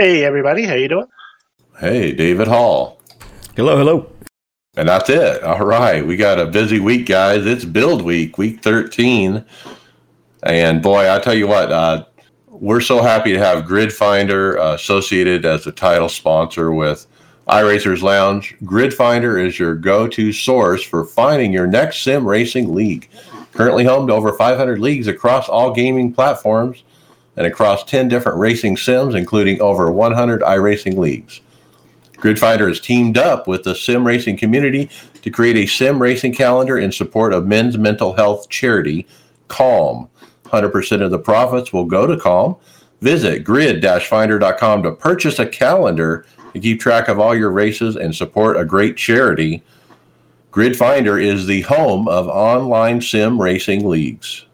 Hey everybody, how you doing? Hey, David Hall. Hello, hello. And that's it. All right. We got a busy week, guys. It's build week, week 13. And boy, I tell you what, uh, we're so happy to have Grid Finder uh, associated as the title sponsor with iRacers Lounge. Grid Finder is your go to source for finding your next sim racing league. Currently home to over 500 leagues across all gaming platforms and across 10 different racing sims, including over 100 iRacing leagues. Gridfinder has teamed up with the sim racing community to create a sim racing calendar in support of men's mental health charity, Calm. 100% of the profits will go to Calm. Visit grid-finder.com to purchase a calendar to keep track of all your races and support a great charity. Gridfinder is the home of online sim racing leagues.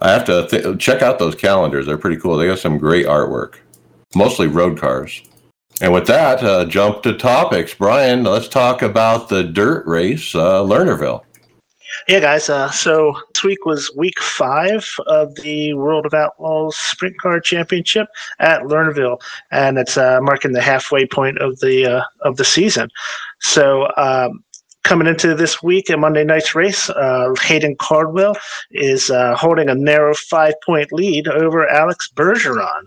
I have to th- check out those calendars. They're pretty cool. They got some great artwork, mostly road cars. And with that, uh, jump to topics. Brian, let's talk about the dirt race, uh, Lernerville. Yeah, guys. Uh, so this week was week five of the World of Outlaws Sprint Car Championship at Lernerville, and it's uh, marking the halfway point of the uh, of the season. So. Um, coming into this week, a Monday night's race, uh, Hayden Cardwell is uh, holding a narrow five point lead over Alex Bergeron.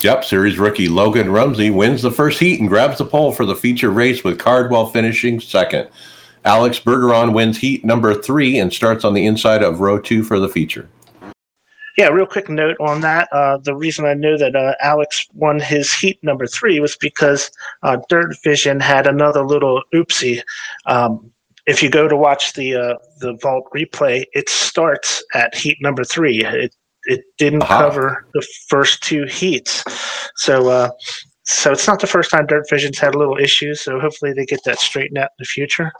Yep, series rookie Logan Rumsey wins the first heat and grabs the pole for the feature race with Cardwell finishing second. Alex Bergeron wins heat number three and starts on the inside of row two for the feature. Yeah, real quick note on that. Uh, the reason I know that uh, Alex won his heat number three was because uh, Dirt Vision had another little oopsie. Um, if you go to watch the uh, the vault replay, it starts at heat number three. It it didn't uh-huh. cover the first two heats, so uh, so it's not the first time Dirt Vision's had a little issues. So hopefully they get that straightened out in the future.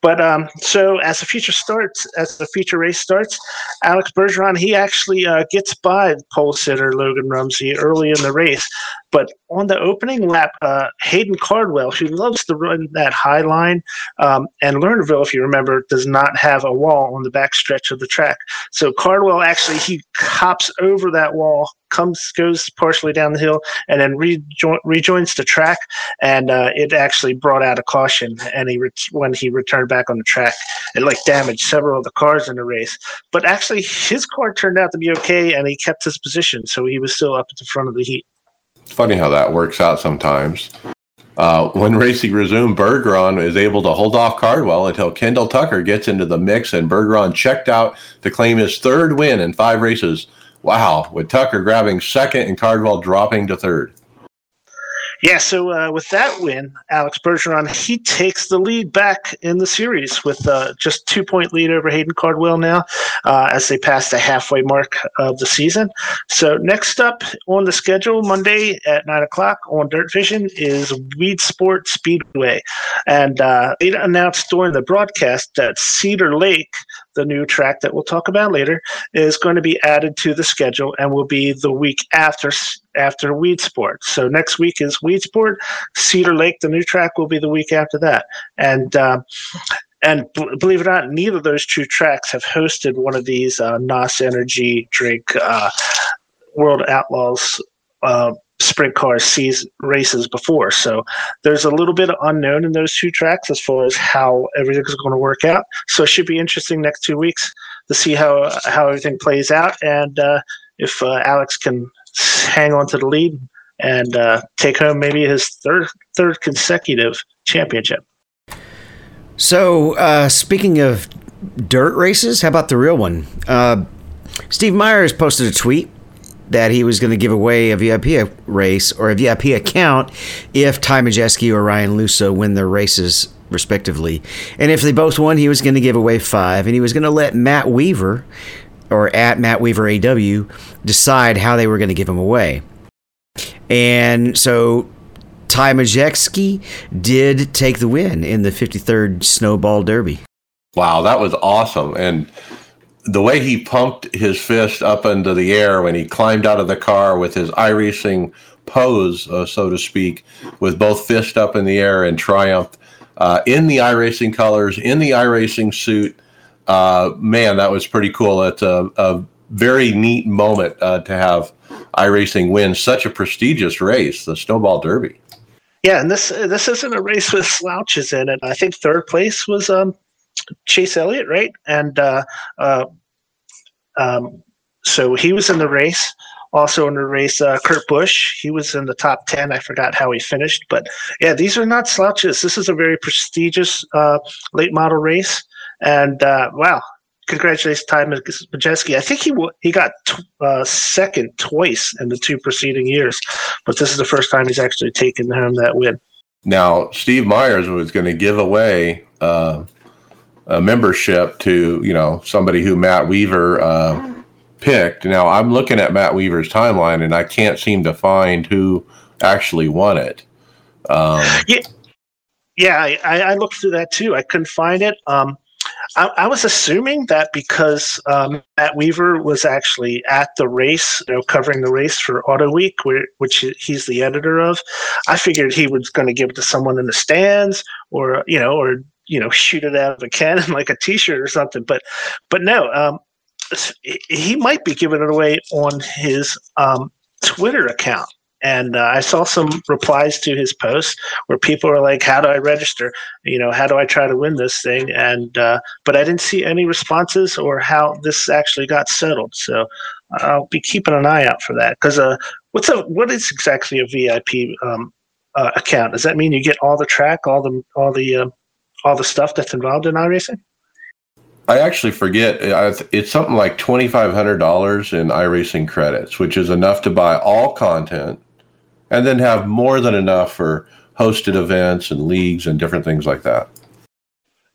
But um, so as the future starts, as the future race starts, Alex Bergeron he actually uh, gets by pole sitter Logan Rumsey early in the race. But on the opening lap, uh, Hayden Cardwell, who loves to run that high line, um, and Lernerville, if you remember, does not have a wall on the back stretch of the track. So Cardwell actually he hops over that wall, comes goes partially down the hill, and then rejo- rejoins the track. And uh, it actually brought out a caution. And he re- when he returned back on the track, it like damaged several of the cars in the race. But actually, his car turned out to be okay, and he kept his position, so he was still up at the front of the heat. Funny how that works out sometimes. Uh, when racing resumed, Bergeron is able to hold off Cardwell until Kendall Tucker gets into the mix, and Bergeron checked out to claim his third win in five races. Wow, with Tucker grabbing second and Cardwell dropping to third. Yeah, so uh, with that win, Alex Bergeron he takes the lead back in the series with uh, just two point lead over Hayden Cardwell now, uh, as they pass the halfway mark of the season. So next up on the schedule, Monday at nine o'clock on Dirt Vision is Weedsport Speedway, and uh, they announced during the broadcast that Cedar Lake the new track that we'll talk about later is going to be added to the schedule and will be the week after after Weedsport. So next week is Weedsport. Cedar Lake, the new track, will be the week after that. And uh, and b- believe it or not, neither of those two tracks have hosted one of these uh, Energy drink uh, World Outlaws uh, sprint car sees races before. So there's a little bit of unknown in those two tracks as far as how everything's going to work out. So it should be interesting next two weeks to see how how everything plays out and uh, if uh, Alex can hang on to the lead and uh, take home maybe his third third consecutive championship. So uh, speaking of dirt races, how about the real one? Uh, Steve Myers posted a tweet that he was going to give away a VIP race or a VIP account if Ty Majeski or Ryan Luza win their races respectively. And if they both won, he was going to give away five, and he was going to let Matt Weaver or at Matt Weaver AW decide how they were going to give them away. And so Ty Majeski did take the win in the 53rd Snowball Derby. Wow, that was awesome. And the way he pumped his fist up into the air when he climbed out of the car with his iRacing pose, uh, so to speak, with both fists up in the air in triumph, uh, in the iRacing colors, in the iRacing suit. Uh, man, that was pretty cool. It's a, a very neat moment uh, to have iRacing win such a prestigious race, the Snowball Derby. Yeah, and this this isn't a race with slouches in it. I think third place was um, Chase Elliott, right? And uh, uh, um, so he was in the race. Also in the race, uh, Kurt Busch. He was in the top ten. I forgot how he finished, but yeah, these are not slouches. This is a very prestigious uh, late model race, and uh, wow, congratulations, Ty Majeski. I think he he got t- uh, second twice in the two preceding years, but this is the first time he's actually taken home that win. Now, Steve Myers was going to give away uh, a membership to you know somebody who Matt Weaver uh, picked. Now, I'm looking at Matt Weaver's timeline, and I can't seem to find who actually won it. Um, yeah, yeah, I, I, looked through that too. I couldn't find it. Um, I, I, was assuming that because um, Matt Weaver was actually at the race, you know, covering the race for Auto Week, where, which he's the editor of, I figured he was going to give it to someone in the stands, or you know, or you know, shoot it out of a cannon like a T-shirt or something. But, but no, um, he might be giving it away on his um, Twitter account. And uh, I saw some replies to his post where people are like, "How do I register? You know, how do I try to win this thing?" And uh, but I didn't see any responses or how this actually got settled. So I'll be keeping an eye out for that. Because uh, what's a what is exactly a VIP um, uh, account? Does that mean you get all the track, all the all the uh, all the stuff that's involved in iRacing? I actually forget. It's something like twenty five hundred dollars in iRacing credits, which is enough to buy all content and then have more than enough for hosted events and leagues and different things like that.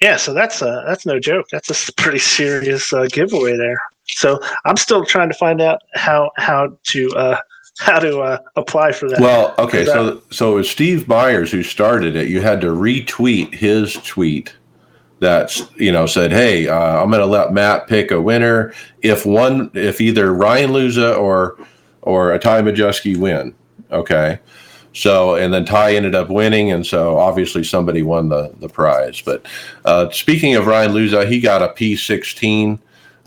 Yeah, so that's a, that's no joke. That's a pretty serious uh, giveaway there. So I'm still trying to find out how how to uh, how to uh, apply for that. Well, okay, so so it was Steve Myers who started it. You had to retweet his tweet that you know said, "Hey, uh, I'm going to let Matt pick a winner if one if either Ryan Luza or or Ty Majeski win." Okay. So, and then Ty ended up winning, and so obviously somebody won the, the prize. But uh, speaking of Ryan Luza, he got a P16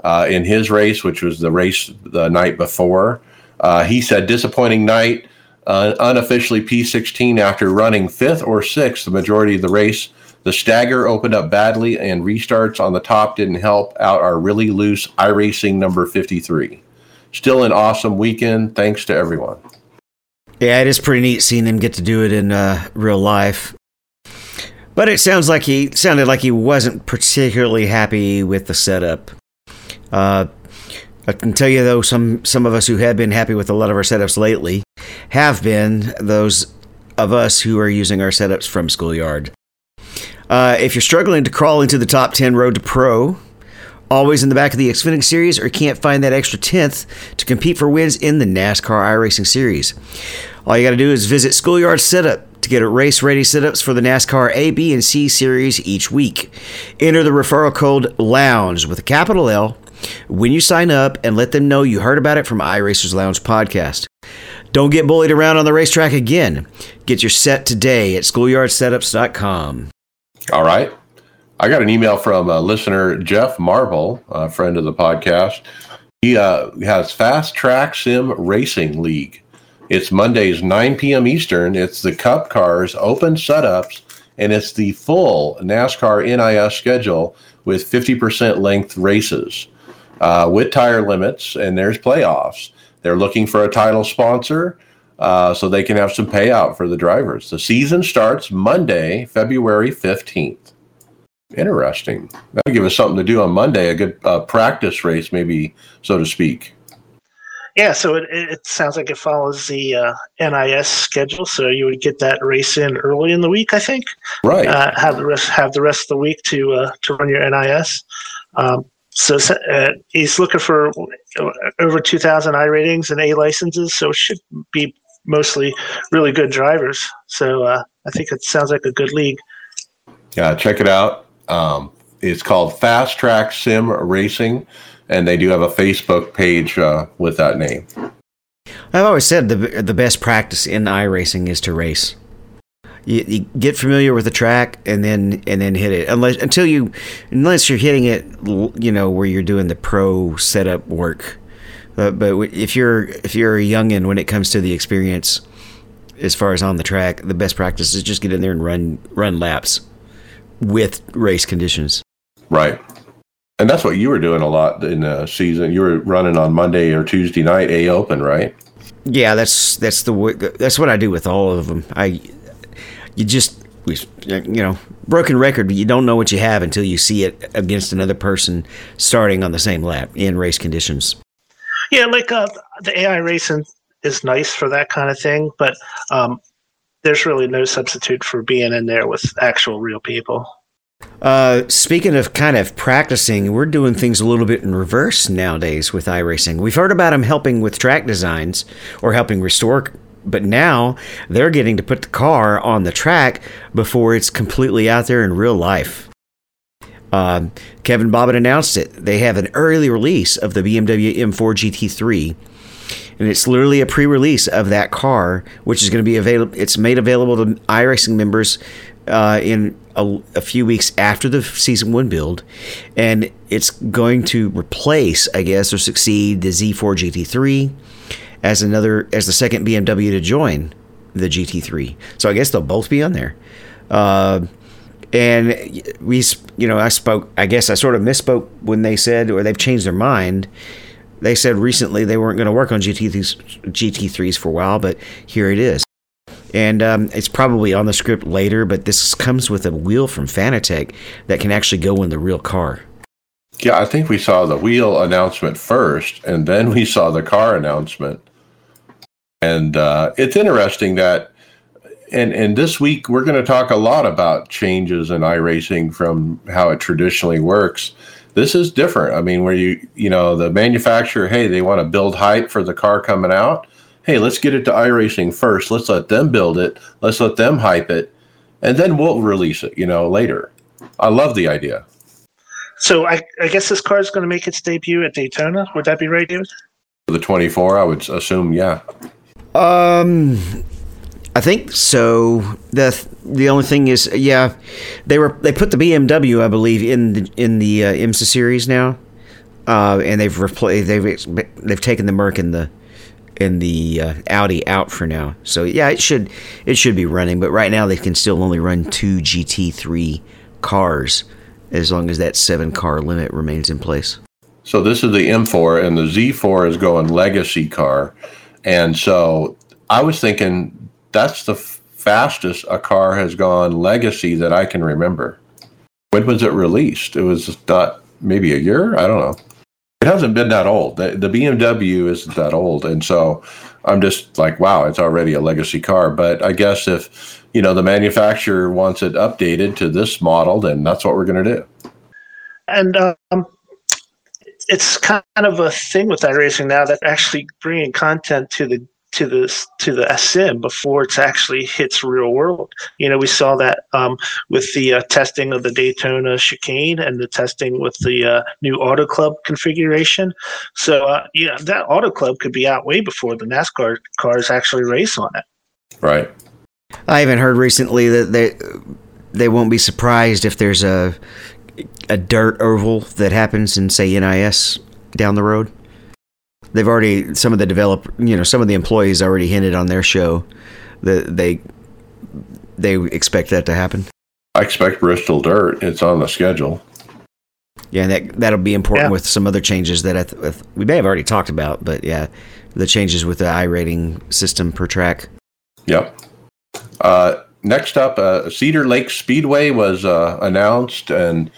uh, in his race, which was the race the night before. Uh, he said, disappointing night, uh, unofficially P16 after running fifth or sixth the majority of the race. The stagger opened up badly, and restarts on the top didn't help out our really loose iRacing number 53. Still an awesome weekend. Thanks to everyone. Yeah, it is pretty neat seeing him get to do it in uh, real life. But it sounds like he sounded like he wasn't particularly happy with the setup. Uh, I can tell you though, some some of us who have been happy with a lot of our setups lately have been those of us who are using our setups from Schoolyard. Uh, if you're struggling to crawl into the top 10 Road to Pro, always in the back of the Xfinity Series, or can't find that extra 10th to compete for wins in the NASCAR iRacing Series. All you got to do is visit Schoolyard Setup to get race ready setups for the NASCAR A, B, and C Series each week. Enter the referral code LOUNGE with a capital L when you sign up and let them know you heard about it from iRacers Lounge podcast. Don't get bullied around on the racetrack again. Get your set today at schoolyardsetups.com. All right. I got an email from a listener, Jeff Marvel, a friend of the podcast. He uh, has Fast Track Sim Racing League. It's Mondays, 9 p.m. Eastern. It's the Cup Cars open setups, and it's the full NASCAR NIS schedule with 50% length races uh, with tire limits, and there's playoffs. They're looking for a title sponsor uh, so they can have some payout for the drivers. The season starts Monday, February 15th. Interesting. That'll give us something to do on Monday, a good uh, practice race, maybe, so to speak. Yeah, so it, it sounds like it follows the uh, NIS schedule. So you would get that race in early in the week, I think. Right. Uh, have the rest have the rest of the week to uh, to run your NIS. Um, so uh, he's looking for over 2,000 iRatings and A licenses, so it should be mostly really good drivers. So uh, I think it sounds like a good league. Yeah, check it out. Um, it's called Fast Track Sim Racing, and they do have a Facebook page uh, with that name. I've always said the the best practice in iRacing is to race. You, you, get familiar with the track and then and then hit it. Unless until you unless you're hitting it you know where you're doing the pro setup work. Uh, but if you're if you're a youngin when it comes to the experience as far as on the track the best practice is just get in there and run run laps with race conditions. Right. And that's what you were doing a lot in the season. You were running on monday or tuesday night a open right? Yeah that's that's the that's what i do with all of them i you just you know broken record you don't know what you have until you see it against another person starting on the same lap in race conditions yeah like uh, the ai racing is nice for that kind of thing but um, there's really no substitute for being in there with actual real people uh, speaking of kind of practicing, we're doing things a little bit in reverse nowadays with iRacing. We've heard about them helping with track designs or helping restore but now they're getting to put the car on the track before it's completely out there in real life. Uh, Kevin Bobbitt announced it. They have an early release of the BMW M4 GT3, and it's literally a pre-release of that car, which is going to be available. It's made available to iRacing members uh, in a, a, few weeks after the season one build, and it's going to replace, I guess, or succeed the Z4 GT3 as another as the second BMW to join the GT3. So I guess they'll both be on there. Uh, and we, you know, I spoke. I guess I sort of misspoke when they said, or they've changed their mind. They said recently they weren't going to work on GT3s, GT3s for a while, but here it is. And um, it's probably on the script later, but this comes with a wheel from Fanatec that can actually go in the real car. Yeah, I think we saw the wheel announcement first, and then we saw the car announcement. And uh, it's interesting that, and and this week we're going to talk a lot about changes in iRacing from how it traditionally works. This is different. I mean, where you you know the manufacturer, hey, they want to build hype for the car coming out. Hey, let's get it to iRacing first. Let's let them build it. Let's let them hype it, and then we'll release it. You know, later. I love the idea. So I, I guess this car is going to make its debut at Daytona. Would that be right, David? The 24, I would assume, yeah. Um, I think so. the The only thing is, yeah, they were they put the BMW, I believe, in the in the uh, IMSA series now, uh, and they've replaced they've they've taken the Merc and the and the uh, Audi out for now. So yeah, it should it should be running, but right now they can still only run two GT3 cars as long as that seven car limit remains in place. So this is the M4, and the Z4 is going legacy car. And so I was thinking that's the fastest a car has gone legacy that I can remember. When was it released? It was not maybe a year. I don't know. It hasn't been that old. The, the BMW isn't that old, and so I'm just like, wow, it's already a legacy car. But I guess if you know the manufacturer wants it updated to this model, then that's what we're going to do. And um, it's kind of a thing with iRacing now that actually bringing content to the to the to the sim before it actually hits real world. You know, we saw that um, with the uh, testing of the Daytona chicane and the testing with the uh, new Auto Club configuration. So, uh, yeah, that Auto Club could be out way before the NASCAR cars actually race on it. Right. I even heard recently that they they won't be surprised if there's a a dirt oval that happens in say NIS down the road. They've already some of the develop you know some of the employees already hinted on their show that they they expect that to happen. I expect Bristol Dirt. It's on the schedule. Yeah, and that that'll be important yeah. with some other changes that I th- we may have already talked about, but yeah, the changes with the iRating system per track. Yep. Uh, next up, uh, Cedar Lake Speedway was uh, announced, and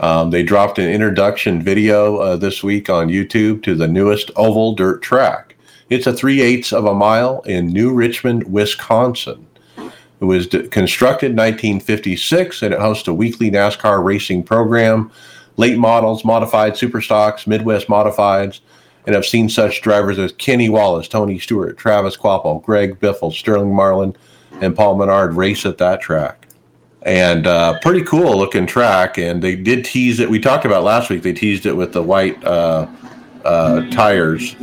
um, they dropped an introduction video uh, this week on YouTube to the newest oval dirt track. It's a three eighths of a mile in New Richmond, Wisconsin. It was d- constructed in 1956, and it hosts a weekly NASCAR racing program, late models, modified super stocks, Midwest modifieds, and have seen such drivers as Kenny Wallace, Tony Stewart, Travis Kvapil, Greg Biffle, Sterling Marlin, and Paul Menard race at that track. And uh, pretty cool looking track. And they did tease it. We talked about last week. They teased it with the white uh, uh, tires.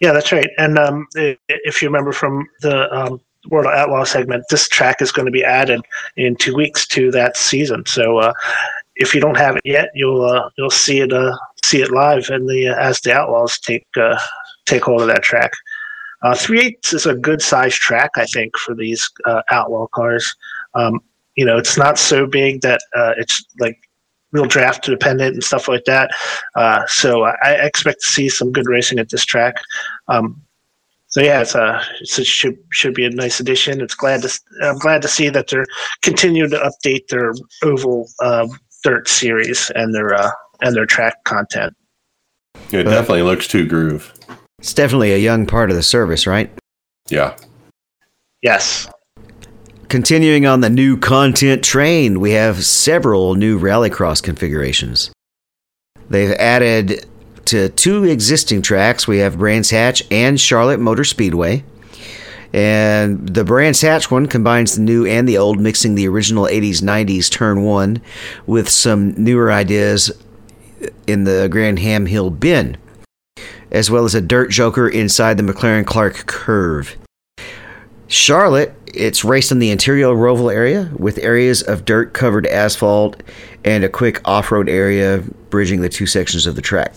Yeah, that's right. And um, if you remember from the um, World Outlaw segment, this track is going to be added in two weeks to that season. So uh, if you don't have it yet, you'll uh, you'll see it uh, see it live and the as the Outlaws take take hold of that track. Uh, three eighths is a good size track, I think, for these uh, outlaw cars. Um, you know, it's not so big that uh, it's like real draft dependent and stuff like that. Uh, so I, I, expect to see some good racing at this track. Um, so yeah, it's a, it's a should should be a nice addition. It's glad to I'm glad to see that they're continuing to update their oval uh, dirt series and their uh, and their track content. It definitely looks too groove. It's definitely a young part of the service, right? Yeah. Yes. Continuing on the new content train, we have several new rallycross configurations. They've added to two existing tracks. We have Brands Hatch and Charlotte Motor Speedway. And the Brands Hatch one combines the new and the old, mixing the original 80s 90s turn one with some newer ideas in the Graham Hill Bend as well as a dirt joker inside the McLaren Clark curve. Charlotte, it's raced in the interior Roval area with areas of dirt covered asphalt and a quick off road area bridging the two sections of the track.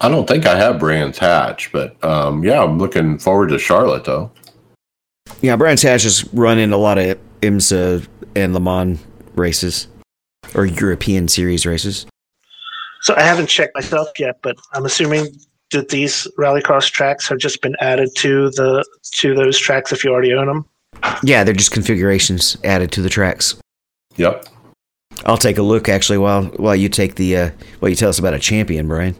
I don't think I have Brands Hatch, but um, yeah, I'm looking forward to Charlotte though. Yeah, Brands Hatch has run in a lot of IMSA and Le Mans races or European Series races. So I haven't checked myself yet, but I'm assuming that these rallycross tracks have just been added to the to those tracks if you already own them? Yeah, they're just configurations added to the tracks. Yep. I'll take a look actually while while you take the uh, while you tell us about a champion, Brian.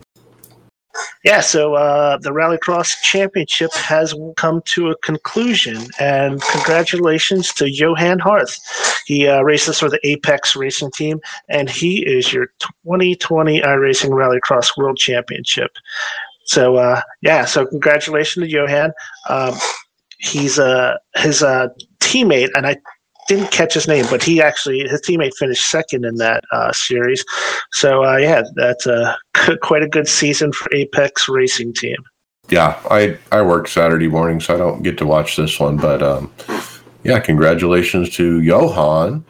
Yeah, so uh, the Rallycross Championship has come to a conclusion, and congratulations to Johan Harth. He uh, races for the Apex Racing Team, and he is your 2020 iRacing Rallycross World Championship. So uh, yeah, so congratulations to Johan. Um, he's uh, his uh, teammate, and I didn't catch his name, but he actually his teammate finished second in that uh, series. So uh, yeah, that's a quite a good season for Apex Racing Team. Yeah, I I work Saturday morning, so I don't get to watch this one, but um, yeah, congratulations to Johan.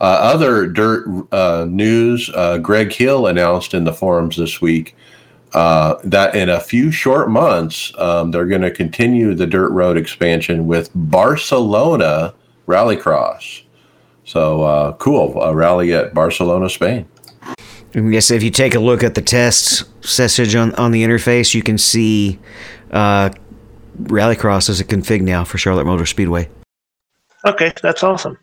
Uh, other dirt uh, news: uh, Greg Hill announced in the forums this week uh, that in a few short months, um, they're going to continue the dirt road expansion with Barcelona Rallycross. So uh, cool, a rally at Barcelona, Spain. Yes, if you take a look at the test message on, on the interface, you can see uh, Rallycross as a config now for Charlotte Motor Speedway. Okay, that's awesome.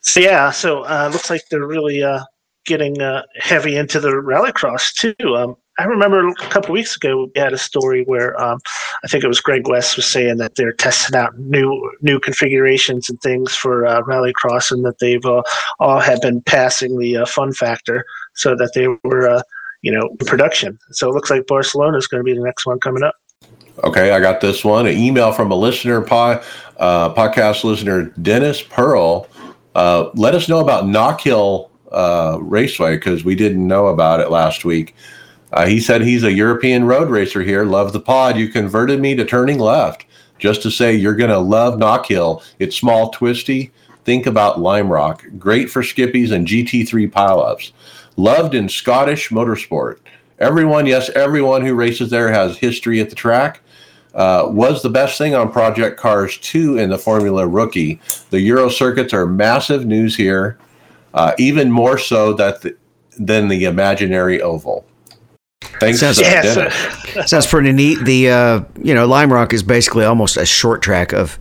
So yeah, so uh, looks like they're really uh, getting uh, heavy into the Rallycross too. Um, I remember a couple weeks ago we had a story where um, I think it was Greg West was saying that they're testing out new new configurations and things for uh, Rallycross, and that they've uh, all have been passing the uh, fun factor, so that they were uh, you know production. So it looks like Barcelona is going to be the next one coming up. Okay, I got this one. An email from a listener, pod, uh, podcast listener, Dennis Pearl. Uh, let us know about Knockhill Raceway because we didn't know about it last week. Uh, he said he's a European road racer here. Love the pod. You converted me to turning left just to say you're going to love Knockhill. It's small, twisty. Think about Lime Rock. Great for skippies and GT3 pileups. Loved in Scottish motorsport. Everyone, yes, everyone who races there has history at the track. Uh, was the best thing on Project Cars 2 in the Formula Rookie. The Euro circuits are massive news here, uh, even more so that the, than the imaginary oval. Thanks, sounds, yeah, sounds pretty neat. The uh, you know Lime Rock is basically almost a short track of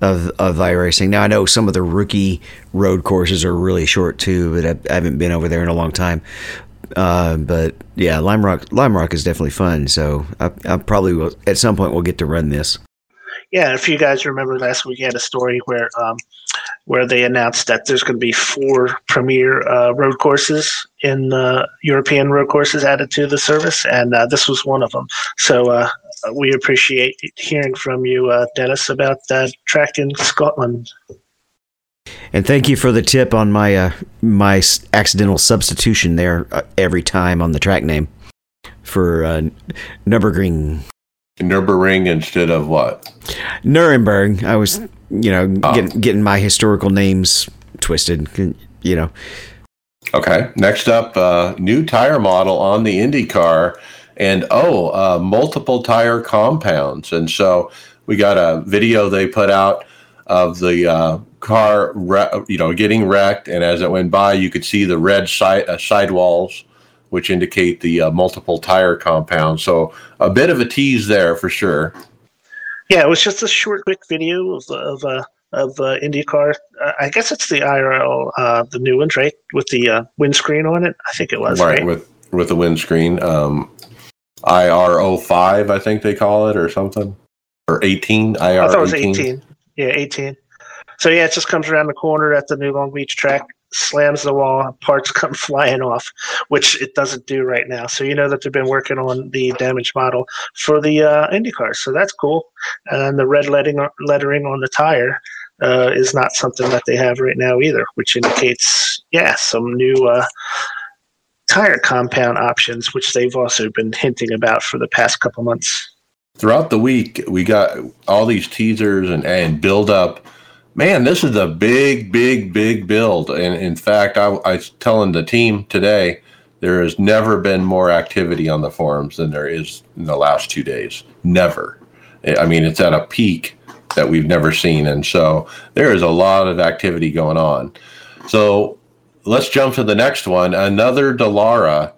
of of iRacing. Now I know some of the rookie road courses are really short too, but I, I haven't been over there in a long time. Uh, but yeah, Lime Rock Lime Rock is definitely fun. So I, I probably will at some point we'll get to run this. Yeah, if you guys remember last week, we had a story where um, where they announced that there's going to be four premier uh, road courses in uh, European road courses added to the service, and uh, this was one of them. So uh, we appreciate hearing from you, uh, Dennis, about that track in Scotland. And thank you for the tip on my uh, my accidental substitution there every time on the track name for uh, Nürburgring. Nürburgring instead of what? Nuremberg. I was, you know, oh. getting getting my historical names twisted. You know. Okay. Next up, uh, new tire model on the IndyCar, and oh, uh, multiple tire compounds. And so we got a video they put out of the uh, car, you know, getting wrecked, and as it went by, you could see the red side uh, sidewalls which indicate the uh, multiple tire compound. So a bit of a tease there for sure. Yeah, it was just a short, quick video of of uh, of uh, IndyCar. Uh, I guess it's the IRL, uh, the new ones, right, with the uh, windscreen on it. I think it was right, right? with with the windscreen. Um, IR-05, I think they call it, or something, or eighteen. IR. I thought it was 18. 18. Yeah, eighteen. So yeah, it just comes around the corner at the new Long Beach track slams the wall, parts come flying off, which it doesn't do right now. So you know that they've been working on the damage model for the uh, IndyCar, so that's cool. And the red lettering lettering on the tire uh, is not something that they have right now either, which indicates yeah some new. Uh, tire compound options, which they've also been hinting about for the past couple months. Throughout the week, we got all these teasers and, and build up man, this is a big, big, big build. And in fact, I, I was telling the team today, there has never been more activity on the forums than there is in the last two days. Never. I mean, it's at a peak that we've never seen. And so there is a lot of activity going on. So let's jump to the next one. Another Dallara,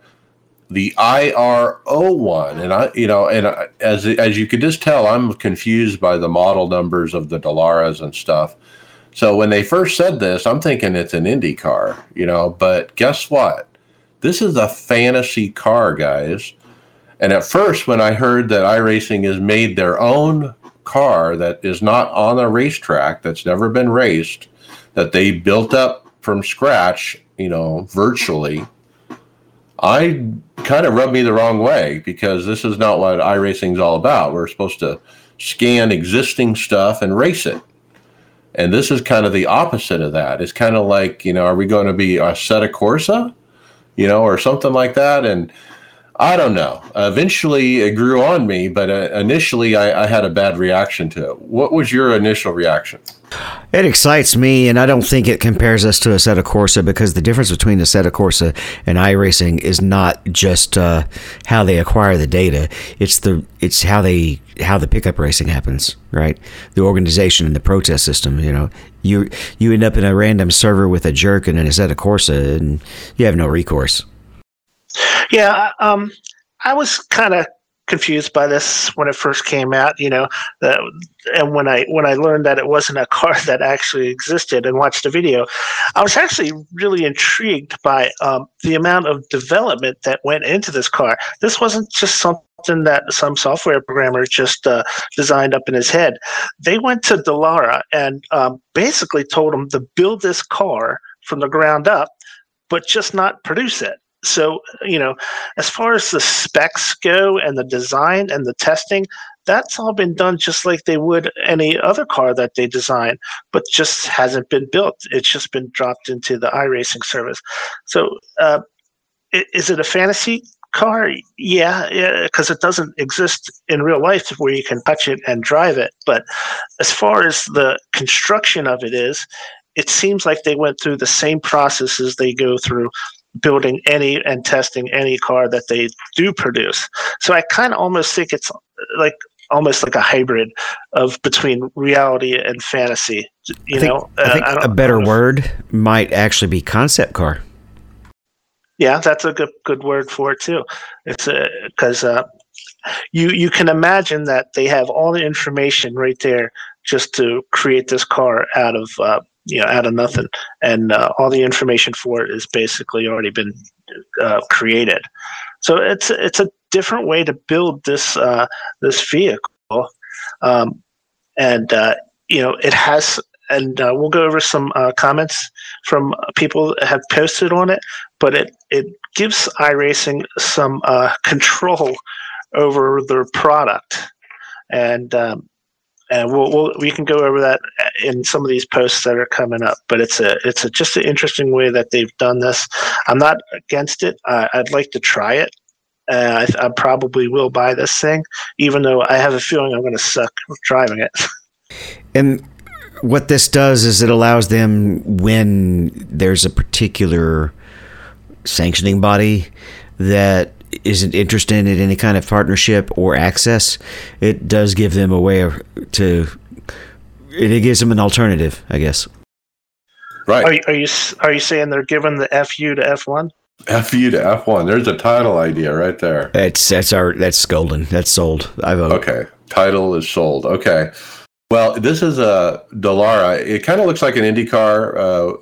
the IR-01. And I, you know, and I, as, as you could just tell, I'm confused by the model numbers of the Dallaras and stuff. So when they first said this, I'm thinking it's an Indy car, you know, but guess what? This is a fantasy car, guys. And at first, when I heard that iRacing has made their own car that is not on a racetrack, that's never been raced, that they built up from scratch, you know, virtually, I kind of rubbed me the wrong way because this is not what iRacing is all about. We're supposed to scan existing stuff and race it. And this is kind of the opposite of that. It's kind of like, you know, are we going to be Assetto Corsa, you know, or something like that? And I don't know. Eventually, it grew on me, but uh, initially, I, I, had a bad reaction to it. What was your initial reaction? It excites me, and I don't think it compares us to Assetto Corsa because the difference between Assetto Corsa and iRacing is not just uh, how they acquire the data; it's the it's how they how the pickup racing happens, right? The organization and the protest system. You know, you you end up in a random server with a jerk and then Assetto Corsa, and you have no recourse. Yeah, um, I was kind of confused by this when it first came out. You know, and when I when I learned that it wasn't a car that actually existed and watched the video, I was actually really intrigued by um, the amount of development that went into this car. This wasn't just something that some software programmer just uh, designed up in his head. They went to Dallara and um, basically told him to build this car from the ground up, but just not produce it so you know as far as the specs go and the design and the testing that's all been done just like they would any other car that they design but just hasn't been built. It's just been dropped into the iRacing service. So uh, is it a fantasy car? Yeah because yeah, it doesn't exist in real life where you can touch it and drive it. But as far as the construction of it is it seems like they went through the same processes they go through building any and testing any car that they do produce. So I kind of almost think it's like almost like a hybrid of between reality and fantasy. You I think, know, I think uh, I a better word might actually be concept car. Yeah, that's a good good word for it too. It's because uh, you you can imagine that they have all the information right there just to create this car out of uh, you know out of nothing, and uh, all the information for it is basically already been uh, created. So it's it's a different way to build this uh, this vehicle, um, and uh, you know it has. And uh, we'll go over some uh, comments from people that have posted on it, but it it gives iRacing some control over their product, and um, and we'll, we'll, we can go over that in some of these posts that are coming up. But it's a it's a, just an interesting way that they've done this. I'm not against it. Uh, I'd like to try it. Uh, I, I, probably will buy this thing, even though I have a feeling I'm going to suck driving it. And what this does is it allows them when there's a particular sanctioning body that isn't interested in any kind of partnership or access, it does give them a way to. It gives them an alternative, I guess. Right. Are you, are you are you saying they're giving the FU to F one? FU to F one. There's a title idea right there. That's that's our that's golden. That's sold. I vote. Okay. Title is sold. Okay. Well, this is a Dallara. It kind of looks like an Indy car, uh,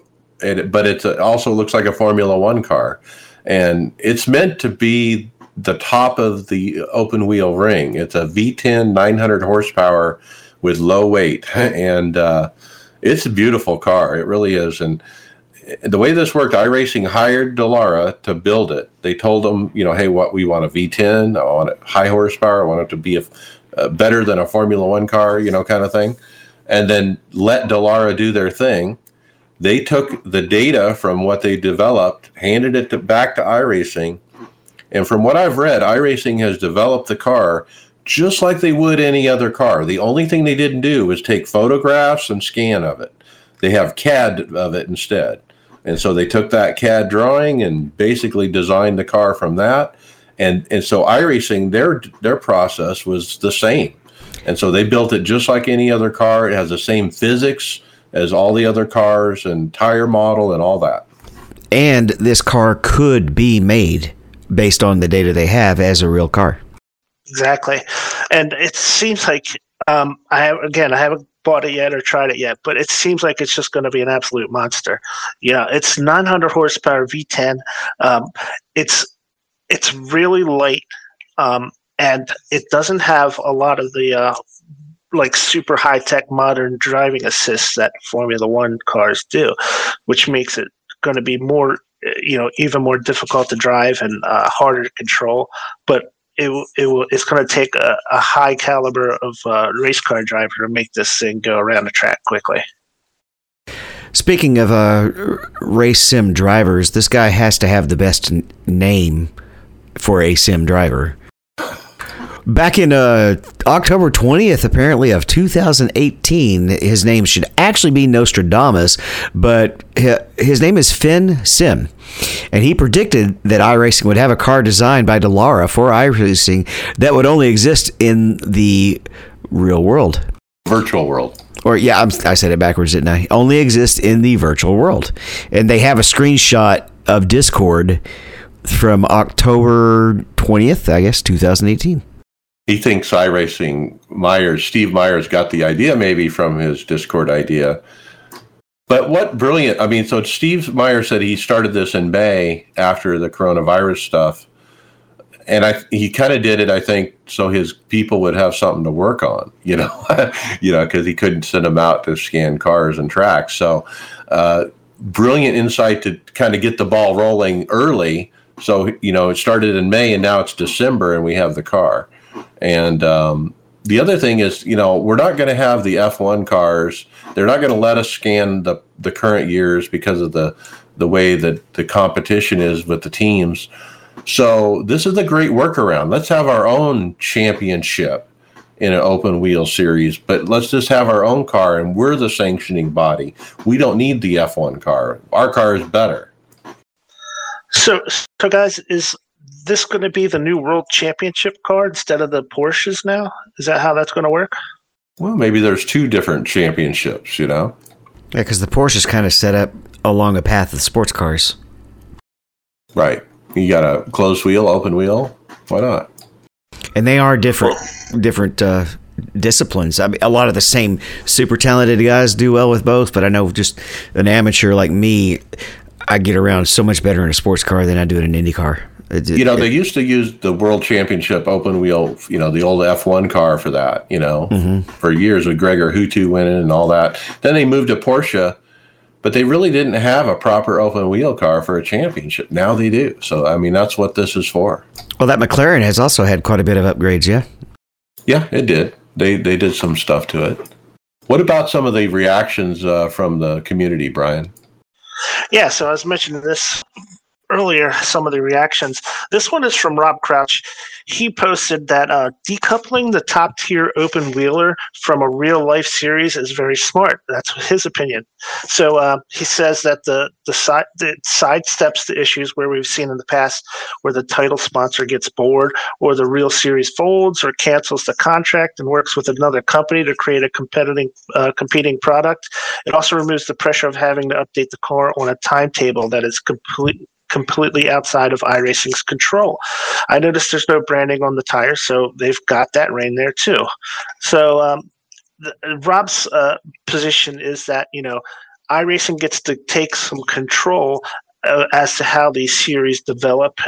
it, but it also looks like a Formula One car and it's meant to be the top of the open wheel ring. It's a V10 900 horsepower with low weight, and uh, it's a beautiful car. It really is. And the way this worked, iRacing hired Dallara to build it. They told them, you know, hey, what we want a V10, I want it high horsepower, I want it to be a, better than a Formula One car, you know, kind of thing. And then let Dallara do their thing they took the data from what they developed, handed it to, back to iRacing, and from what I've read, iRacing has developed the car just like they would any other car. The only thing they didn't do was take photographs and scan of it. They have CAD of it instead. And so they took that CAD drawing and basically designed the car from that. And and so iRacing, their their process was the same. And so they built it just like any other car. It has the same physics as all the other cars and tire model and all that. And this car could be made based on the data they have as a real car. Exactly. And it seems like um, I have, again, I haven't bought it yet or tried it yet, but it seems like it's just going to be an absolute monster. Yeah, it's 900 horsepower V10. Um, it's it's really light, um, and it doesn't have a lot of the uh, like super high tech modern driving assists that Formula One cars do, which makes it going to be more, you know, even more difficult to drive and uh, harder to control. But it it will it's going to take a, a, high caliber of uh, race car driver to make this thing go around the track quickly. Speaking of uh, race sim drivers, this guy has to have the best n- name for a sim driver. Back in uh, October 20th, apparently, of 2018, his name should actually be Nostradamus, but his name is Finn Sim. And he predicted that iRacing would have a car designed by Dallara for iRacing that would only exist in the real world. Virtual world. Or, yeah, I'm, i said it backwards, didn't I? Only exist in the virtual world. And they have a screenshot of Discord from October 20th, I guess, 2018 he thinks iRacing Myers, Steve Myers got the idea maybe from his Discord idea. But what brilliant! I mean, so Steve Myers said he started this in May after the coronavirus stuff, and I he kind of did it, I think, so his people would have something to work on, you know, you know, because he couldn't send them out to scan cars and tracks. So, uh, brilliant insight to kind of get the ball rolling early. So you know, it started in May, and now it's December, and we have the car. And um, the other thing is, you know, we're not going to have the F1 cars. They're not going to let us scan the, the current years because of the the way that the competition is with the teams. So this is a great workaround. Let's have our own championship in an open wheel series, but let's just have our own car and we're the sanctioning body. We don't need the F1 car. Our car is better. So, so guys, is this going to be the new World Championship car instead of the Porsches now? Is that how that's going to work? Well, maybe there's two different championships, you know? Yeah, because the Porsche is kind of set up along a path of sports cars. Right. You got a closed wheel, open wheel. Why not? And they are different, different uh, disciplines. I mean, a lot of the same super talented guys do well with both, but I know just an amateur like me, I get around so much better in a sports car than I do in an Indy car. It, you know, it, they used to use the World Championship open wheel, you know, the old F1 car for that, you know, mm-hmm. for years with Greger Huttu winning and all that. Then they moved to Porsche, but they really didn't have a proper open wheel car for a championship. Now they do. So, I mean, that's what this is for. Well, that McLaren has also had quite a bit of upgrades, yeah? Yeah, it did. They, they did some stuff to it. What about some of the reactions uh, from the community, Brian? Yeah, so I was mentioning this earlier some of the reactions. This one is from Rob Crouch. He posted that uh, decoupling the top tier open wheeler from a real life series is very smart. That's his opinion. So uh, he says that the the side the sidesteps the issues where we've seen in the past, where the title sponsor gets bored, or the real series folds or cancels the contract and works with another company to create a competing uh, competing product. It also removes the pressure of having to update the car on a timetable that is complete completely outside of iRacing's control. I noticed there's no branding on the tire, so they've got that rain there too. So um, the, Rob's uh, position is that you know iRacing gets to take some control uh, as to how these series develop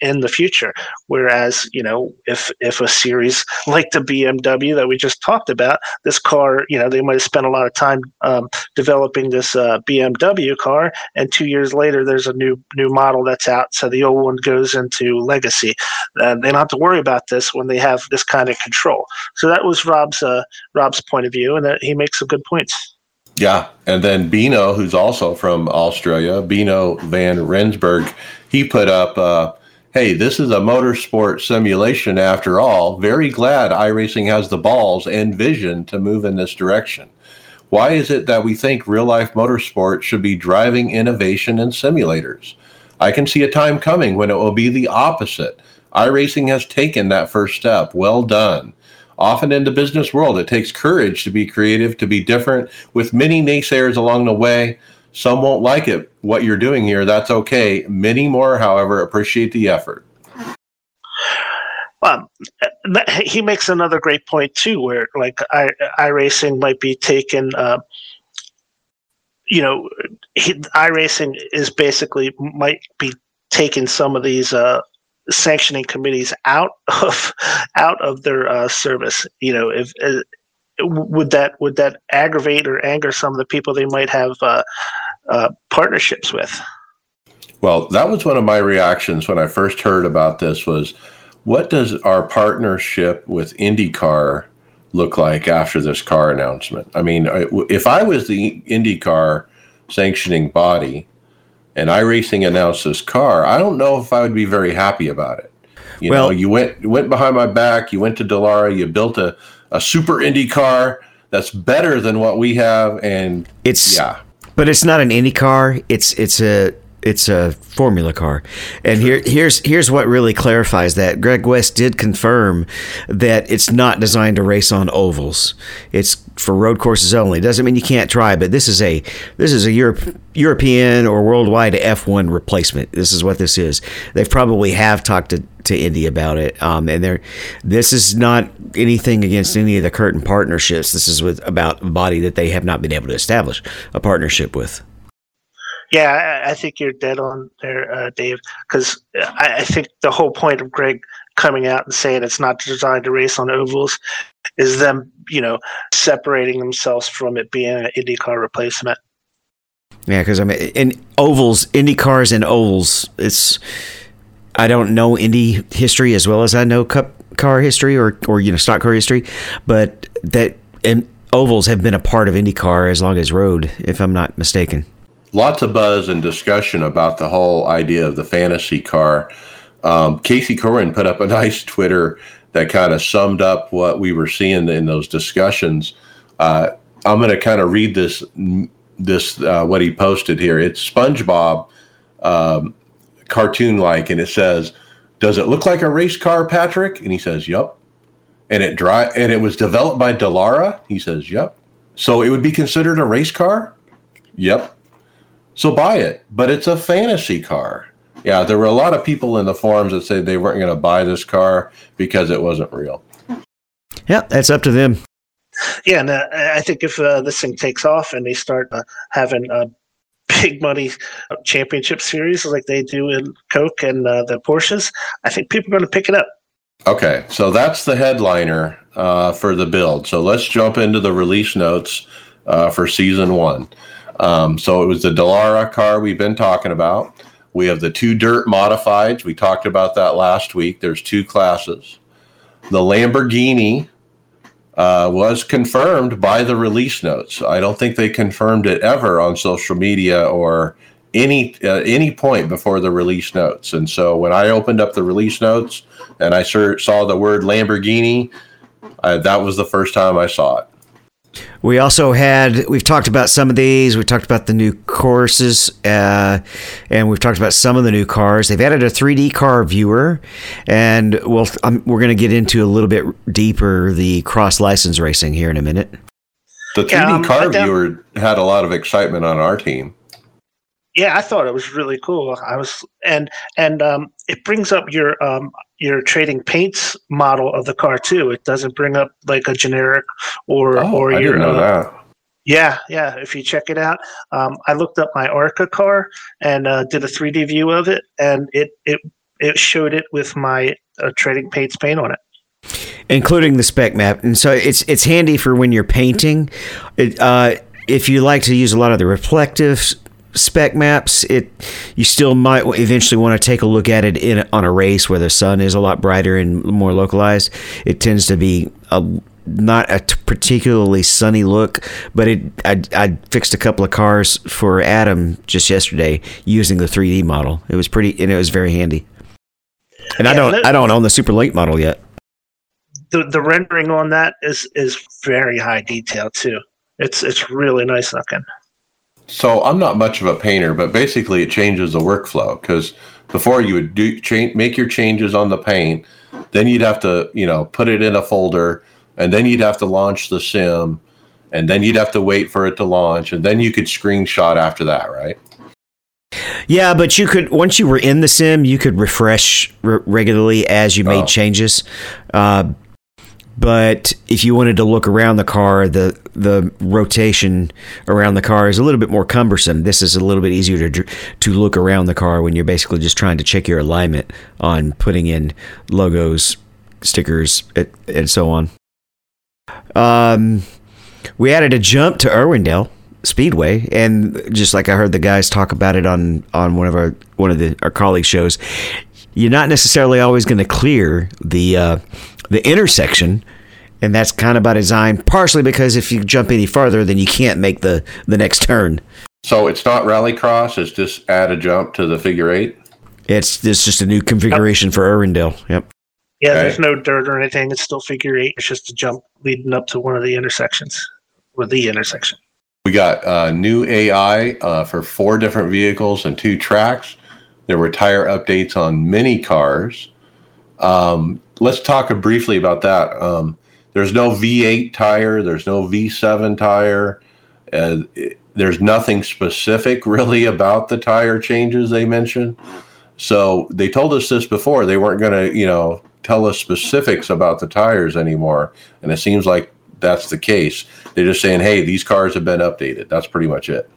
in the future. Whereas, you know, if if a series like the BMW that we just talked about, this car, you know, they might have spent a lot of time um, developing this uh, BMW car, and two years later, there's a new new model that's out, so the old one goes into legacy. Uh, they don't have to worry about this when they have this kind of control. So that was Rob's uh, Rob's point of view, and that he makes some good points. Yeah, and then Bino, who's also from Australia, Bino van Rensburg, he put up, uh, "Hey, this is a motorsport simulation after all. Very glad iRacing has the balls and vision to move in this direction. Why is it that we think real life motorsport should be driving innovation in simulators? I can see a time coming when it will be the opposite. iRacing has taken that first step. Well done." Often in the business world, it takes courage to be creative, to be different, with many naysayers along the way. Some won't like it, what you're doing here. That's okay. Many more, however, appreciate the effort. Well, he makes another great point too, where like I, iRacing might be taken. Uh, you know, he, iRacing is basically might be taking some of these uh, sanctioning committees out of out of their uh, service. You know, if uh, would that would that aggravate or anger some of the people they might have uh, uh, partnerships with? Well, that was one of my reactions when I first heard about this. Was what does our partnership with IndyCar look like after this car announcement? I mean, if I was the IndyCar sanctioning body, and iRacing announced this car, I don't know if I would be very happy about it. You well, know, you went you went behind my back, you went to Dallara, you built a, a super Indy car that's better than what we have, and it's yeah. But it's not an Indy car. It's it's a it's a formula car. And here here's here's what really clarifies that. Greg West did confirm that it's not designed to race on ovals. It's for road courses only. Doesn't mean you can't try, but this is a this is a Europe, European or worldwide F1 replacement. This is what this is. They probably have talked to to Indy about it. Um, and they're this is not anything against any of the current partnerships. This is with about a body that they have not been able to establish a partnership with. Yeah, I, think you're dead on there, uh, Dave. Because I, I think the whole point of Greg coming out and saying it's not designed to race on ovals is them, you know, separating themselves from it being an IndyCar replacement. Yeah, because I mean, in ovals, IndyCars and ovals, it's. I don't know Indy history as well as I know Cup car history or or you know stock car history, but that and ovals have been a part of IndyCar as long as road, if I'm not mistaken lots of buzz and discussion about the whole idea of the fantasy car. Um, Casey Corin put up a nice Twitter that kind of summed up what we were seeing in those discussions. Uh, I'm going to kind of read this this uh, what he posted here. It's SpongeBob um, cartoon like, and it says, "Does it look like a race car, Patrick?" And he says, "Yep." And it dry and it was developed by Dallara. He says, "Yep." So it would be considered a race car. Yep. So buy it, but it's a fantasy car. Yeah, there were a lot of people in the forums that said they weren't going to buy this car because it wasn't real. Yeah, that's up to them. Yeah, and uh, I think if uh, this thing takes off and they start uh, having uh, big money championship series like they do in Coke and uh, the Porsches, I think people are going to pick it up. Okay, so that's the headliner uh, for the build. So let's jump into the release notes uh, for season one. Um, so it was the Dallara car we've been talking about. We have the two dirt modifieds. We talked about that last week. There's two classes. The Lamborghini uh, was confirmed by the release notes. I don't think they confirmed it ever on social media or any uh, any point before the release notes. And so when I opened up the release notes and I saw the word Lamborghini, uh, that was the first time I saw it. We also had we've talked about some of these. We talked about the new courses, uh, and we've talked about some of the new cars. They've added a 3D car viewer, and we'll um, we're going to get into a little bit deeper the cross license racing here in a minute. The 3D yeah, um, car viewer had a lot of excitement on our team. Yeah, I thought it was really cool. I was and and um, it brings up your um, your trading paints model of the car too. It doesn't bring up like a generic or oh, or I your. Didn't know uh, that. Yeah, yeah. If you check it out, um, I looked up my Arca car and uh, did a 3D view of it, and it it it showed it with my uh, trading paints paint on it including the spec map. And so it's it's handy for when you're painting. It, uh, if you like to use a lot of the reflective spec maps, it you still might eventually want to take a look at it in on a race where the sun is a lot brighter and more localized. It tends to be a not a t- particularly sunny look, but it I, I fixed a couple of cars for Adam just yesterday using the 3D model. It was pretty and it was very handy. And yeah, I don't I don't own the super late model yet. The the rendering on that is is very high detail too. It's it's really nice looking. So I'm not much of a painter, but basically it changes the workflow because before you would do change, make your changes on the paint, then you'd have to you know put it in a folder, and then you'd have to launch the sim, and then you'd have to wait for it to launch, and then you could screenshot after that, right? Yeah, but you could once you were in the sim, you could refresh r- regularly as you made oh. changes. Uh, but if you wanted to look around the car, the the rotation around the car is a little bit more cumbersome. This is a little bit easier to to look around the car when you're basically just trying to check your alignment on putting in logos, stickers, and so on. Um, we added a jump to Irwindale Speedway, and just like I heard the guys talk about it on on one of our one of the our colleague shows, you're not necessarily always going to clear the uh, the intersection, and that's kind of by design. Partially because if you jump any farther, then you can't make the the next turn. So it's not rallycross; it's just add a jump to the figure eight. It's it's just a new configuration yep. for Irwindale. Yep. Yeah, okay. there's no dirt or anything. It's still figure eight. It's just a jump leading up to one of the intersections, or the intersection. We got uh, new AI uh, for four different vehicles and two tracks. There were tire updates on many cars. Um, let's talk briefly about that. Um, there's no V8 tire. There's no V7 tire. Uh, there's nothing specific really about the tire changes they mentioned. So they told us this before. They weren't going to, you know, tell us specifics about the tires anymore. And it seems like that's the case. They're just saying, hey, these cars have been updated. That's pretty much it.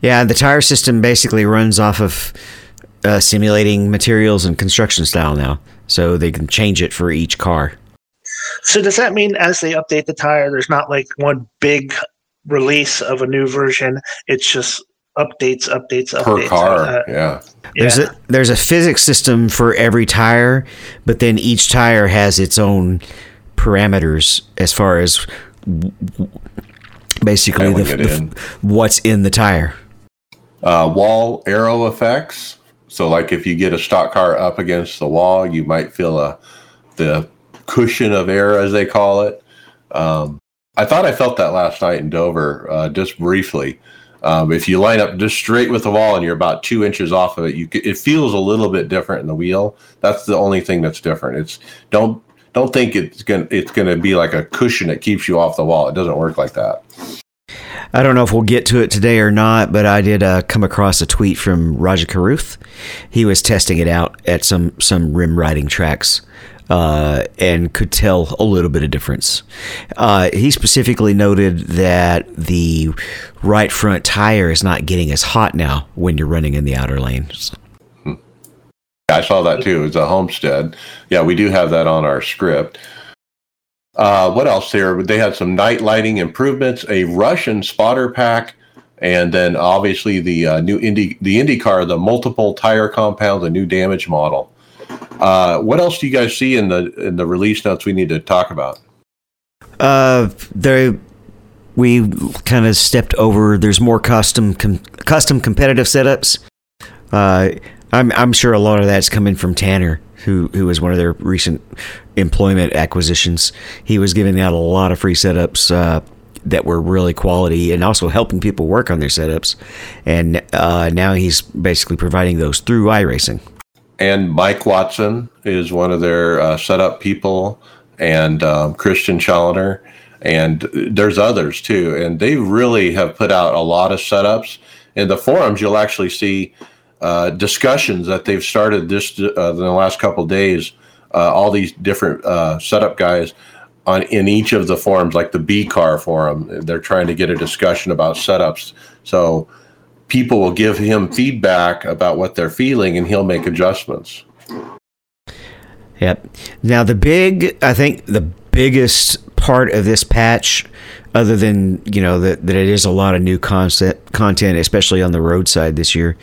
Yeah, the tire system basically runs off of uh, simulating materials and construction style now, so they can change it for each car. So does that mean as they update the tire, there's not like one big release of a new version? It's just updates, updates, updates. Per car, uh, yeah. There's yeah. a there's a physics system for every tire, but then each tire has its own parameters as far as basically the, the, what's in the tire. Uh, wall aero effects so, like if you get a stock car up against the wall, you might feel a the cushion of air, as they call it. Um, I thought I felt that last night in Dover, uh, just briefly. Um, if you line up just straight with the wall and you're about two inches off of it, you it feels a little bit different in the wheel. That's the only thing that's different. It's don't don't think it's gonna it's gonna be like a cushion that keeps you off the wall. It doesn't work like that. I don't know if we'll get to it today or not, but I did uh, come across a tweet from Rajah Caruth. He was testing it out at some some rim riding tracks uh, and could tell a little bit of difference. Uh, he specifically noted that the right front tire is not getting as hot now when you're running in the outer lanes. I saw that too. It's a homestead. Yeah, we do have that on our script. Uh, what else there? They had some night lighting improvements, a Russian spotter pack, and then obviously the uh, new Indy the IndyCar, the multiple tire compound, the new damage model. Uh, what else do you guys see in the in the release notes we need to talk about? Uh, there we kind of stepped over. There's more custom com- custom competitive setups. Uh, I'm I'm sure a lot of that's coming from Tanner, who who was one of their recent employment acquisitions. He was giving out a lot of free setups uh, that were really quality, and also helping people work on their setups. And uh, now he's basically providing those through iRacing. And Mike Watson is one of their uh, setup people, and um, Christian Challoner, and there's others too. And they really have put out a lot of setups. In the forums, you'll actually see uh, discussions that they've started this uh, in the last couple days. Uh, all these different uh, setup guys on in each of the forums, like the B car forum, they're trying to get a discussion about setups. So people will give him feedback about what they're feeling, and he'll make adjustments. Yep. Now the big, I think the biggest part of this patch other than you know that, that it is a lot of new concept content especially on the roadside this year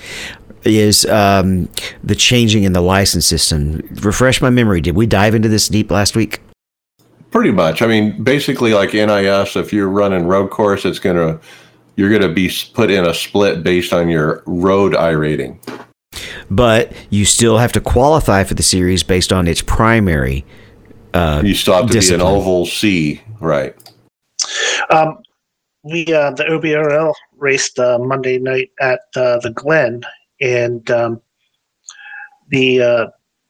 is um, the changing in the license system. Refresh my memory. Did we dive into this deep last week? Pretty much. I mean, basically, like NIS, if you're running road course, it's gonna you're gonna be put in a split based on your road iRating. But you still have to qualify for the series based on its primary. Uh, you still have to discipline. be an oval C, right? Um, we uh, the OBRL raced uh, Monday night at uh, the Glen, and um, the uh,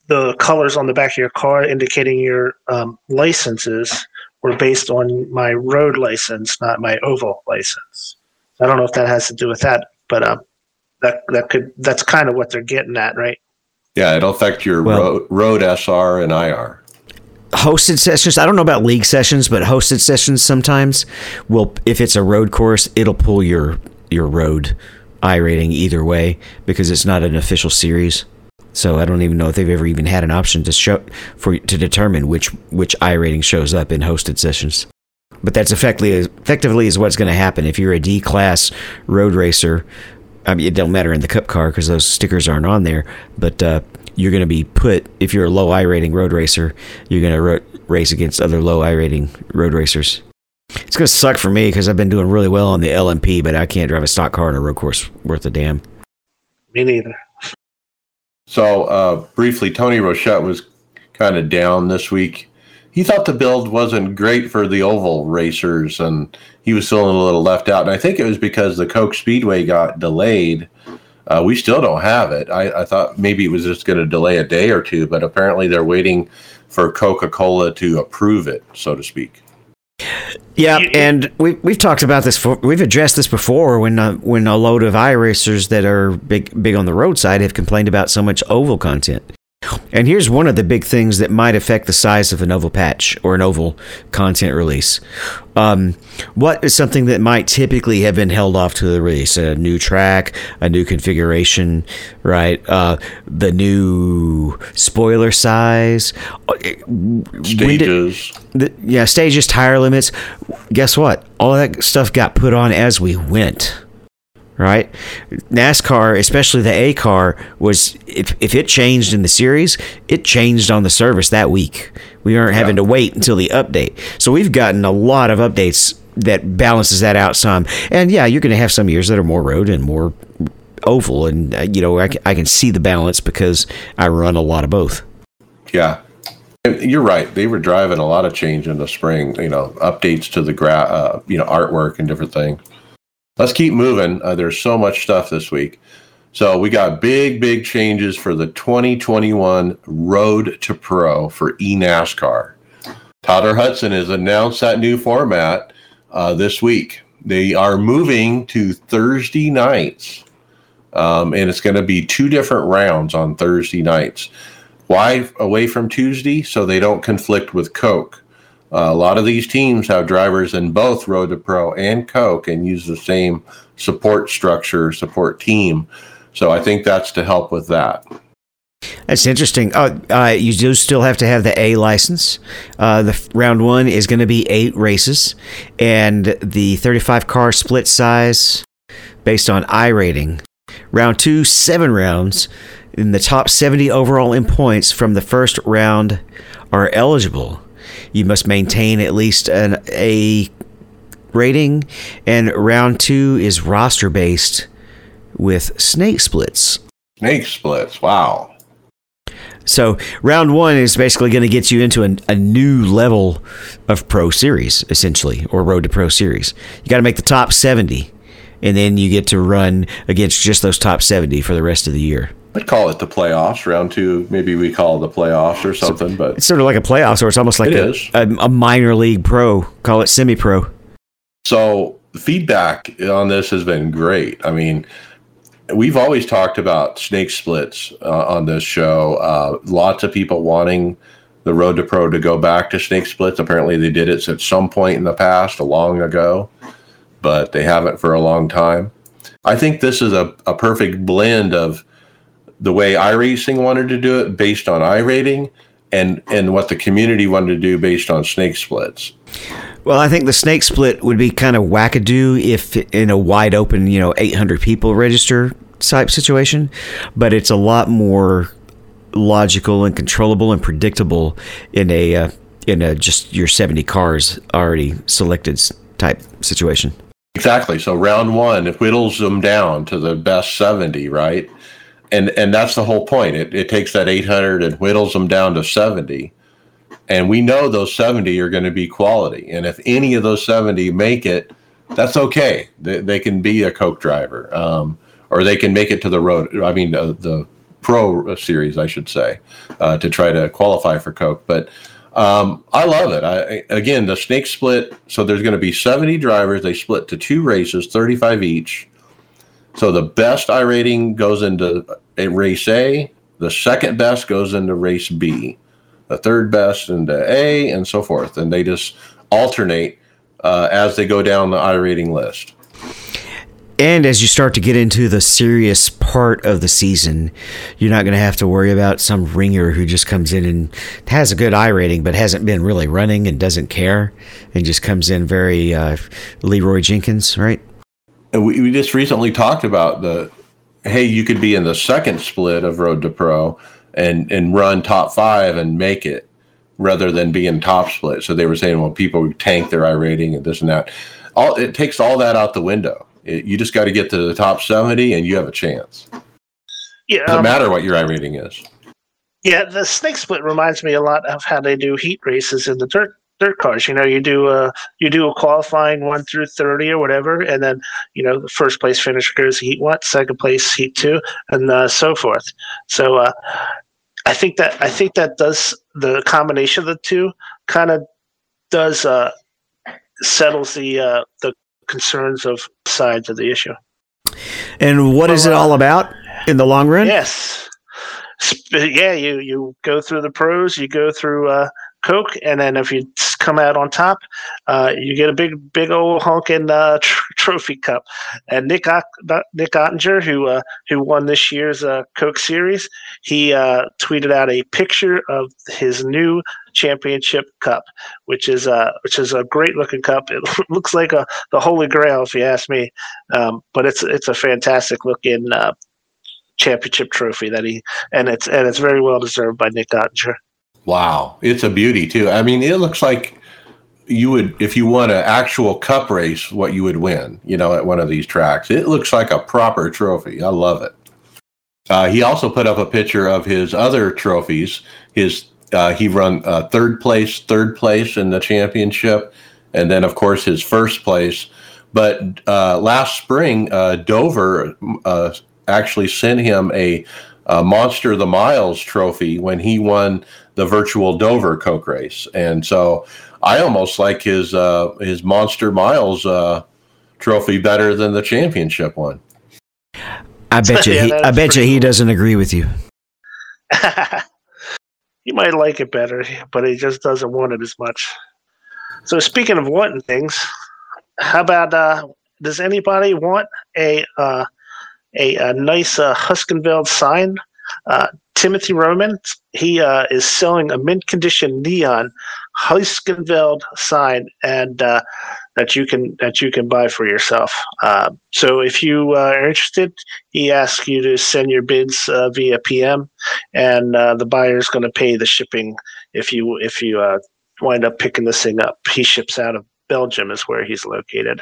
the colors on the back of your car indicating your um, licenses were based on my road license, not my oval license. I don't know if that has to do with that, but um, that that could that's kind of what they're getting at, right? Yeah, it'll affect your Well- road, road SR and IR. hosted sessions i don't know about league sessions but hosted sessions sometimes will if it's a road course it'll pull your your road iRating either way because it's not an official series so i don't even know if they've ever even had an option to show for to determine which which iRating shows up in hosted sessions but that's effectively effectively is what's going to happen if you're a d class road racer I mean, it don't matter in the cup car because those stickers aren't on there. But uh, you're going to be put if you're a low iRating road racer, you're going to ro- race against other low iRating road racers. It's going to suck for me because I've been doing really well on the LMP, but I can't drive a stock car on a road course worth a damn. Me neither. So uh, briefly, Tony Rochette was kind of down this week. He thought the build wasn't great for the oval racers, and he was feeling a little left out. And I think it was because the Coke Speedway got delayed. Uh, we still don't have it. I, I thought maybe it was just going to delay a day or two, but apparently they're waiting for Coca Cola to approve it, so to speak. Yeah, You- and we we've talked about this. For, we've addressed this before when uh, when a load of iRacers that are big big on the roadside have complained about so much oval content. And here's one of the big things that might affect the size of an oval patch or an oval content release. Um, what is something that might typically have been held off to the release? A new track, a new configuration, right? Uh, the new spoiler size. When did- Stages. the, yeah, stages, tire limits. Guess what? All that stuff got put on as we went. Right? NASCAR, especially the A car, was if, if it changed in the series, it changed on the service that week. We aren't having to wait until the update. So we've gotten a lot of updates that balances that out some. And yeah, you're going to have some years that are more road and more oval. And, uh, you know, I can, I can see the balance because I run a lot of both. Yeah. And You're right. They were driving a lot of change in the spring, you know, updates to the gra- uh, you know, artwork and different things. Let's keep moving. Uh, there's so much stuff this week. So we got big, big changes for the 2021 Road to Pro for eNASCAR. Tyler Hudson has announced that new format uh, this week. They are moving to Thursday nights, um, and it's going to be two different rounds on Thursday nights. Why away from Tuesday? So they don't conflict with Coke. Uh, a lot of these teams have drivers in both Road to Pro and Coke and use the same support structure, support team. So I think that's to help with that. That's interesting. Uh, uh, you do still have to have the A license. Uh, the round one is going to be eight races, and the 35 car split size based on iRating. Round two, seven rounds. In the top 70 overall in points from the first round are eligible. You must maintain at least an A rating, and round two is roster based with snake splits. Snake splits. Wow. So round one is basically going to get you into a, a, new level of Pro Series, essentially, or Road to Pro Series. You got to make the top 70, and then you get to run against just those top 70 for the rest of the year. I'd call it the playoffs. Round two, maybe we call it the playoffs or something. So, but it's sort of like a playoffs, or it's almost like it a, is. a, a minor league pro. Call it semi-pro. So feedback on this has been great. I mean, we've always talked about snake splits uh, on this show. Uh, lots of people wanting the Road to Pro to go back to snake splits. Apparently, they did it at some point in the past, a long ago, but they haven't for a long time. I think this is a, a perfect blend of the way iRacing wanted to do it based on iRating and, and what the community wanted to do based on snake splits. Well, I think the snake split would be kind of wackadoo if in a wide open, you know, 800 people register type situation, but it's a lot more logical and controllable and predictable in a uh, in a just your 70 cars already selected type situation. Exactly. So round one, it whittles them down to the best 70, right? And and that's the whole point. It, it takes that 800 and whittles them down to 70 and we know those 70 are going to be quality. And if any of those 70 make it, that's okay. They, they can be a Coke driver, um, or they can make it to the road. I mean, uh, the Pro Series, I should say, uh, to try to qualify for Coke. But um, I love it. I, again, the snake split. So there's going to be 70 drivers. They split to two races, 35 each. So the best iRating goes into race A. The second best goes into race B the third best into A, and so forth. And they just alternate uh, as they go down the iRating list. And as you start to get into the serious part of the season, you're not going to have to worry about some ringer who just comes in and has a good iRating, but hasn't been really running and doesn't care, and just comes in very uh, Leeroy Jenkins, right? We, we just recently talked about the hey, you could be in the second split of Road to Pro, and and run top five and make it rather than being top split. So they were saying, well, people tank their iRating and this and that. All it takes all that out the window. It, you just got to get to the top seventy, and you have a chance. Yeah, doesn't um, matter what your iRating is. Yeah, the snake split reminds me a lot of how they do heat races in the dirt dirt cars. You know, you do a you do a qualifying one through thirty or whatever, and then you know the first place finisher goes heat one, second place heat two, and uh, so forth. So uh, I think that I think that does the combination of the two kind of does uh, settles the uh, the concerns of sides of the issue. And what well, is it all about in the long run? Yes, yeah. You you go through the pros, you go through uh, Coke, and then if you come out on top, uh, you get a big, big old honking uh, tr- trophy cup. And Nick Nick Ottinger, who uh, who won this year's uh, Coke Series, he uh, tweeted out a picture of his new championship cup, which is a which is a great looking cup. It looks like a the holy grail, if you ask me. Um, but it's it's a fantastic looking uh, championship trophy that he and it's and it's very well deserved by Nick Ottinger. Wow, it's a beauty too. I mean, it looks like you would if you won an actual cup race, what you would win. You know, at one of these tracks, it looks like a proper trophy. I love it. Uh, he also put up a picture of his other trophies. His uh, he run uh, third place, third place in the championship, and then of course his first place. But uh, last spring, uh, Dover uh, actually sent him a, a Monster the Miles trophy when he won the virtual Dover Coke race, and so I almost like his uh, his Monster Miles uh, trophy better than the championship one. I bet you. yeah, he, I bet you he doesn't agree with you. he might like it better, but he just doesn't want it as much. So speaking of wanting things, how about uh, does anybody want a uh, a, a, nice uh, Heusinkveld sign? Uh, Timothy Roman, he uh, is selling a mint condition neon Heusinkveld sign, and uh, that you can that you can buy for yourself. Uh, so if you uh, are interested, he asks you to send your bids via PM, and the buyer is going to pay the shipping if you if you wind up picking this thing up. He ships out of Belgium, is where he's located.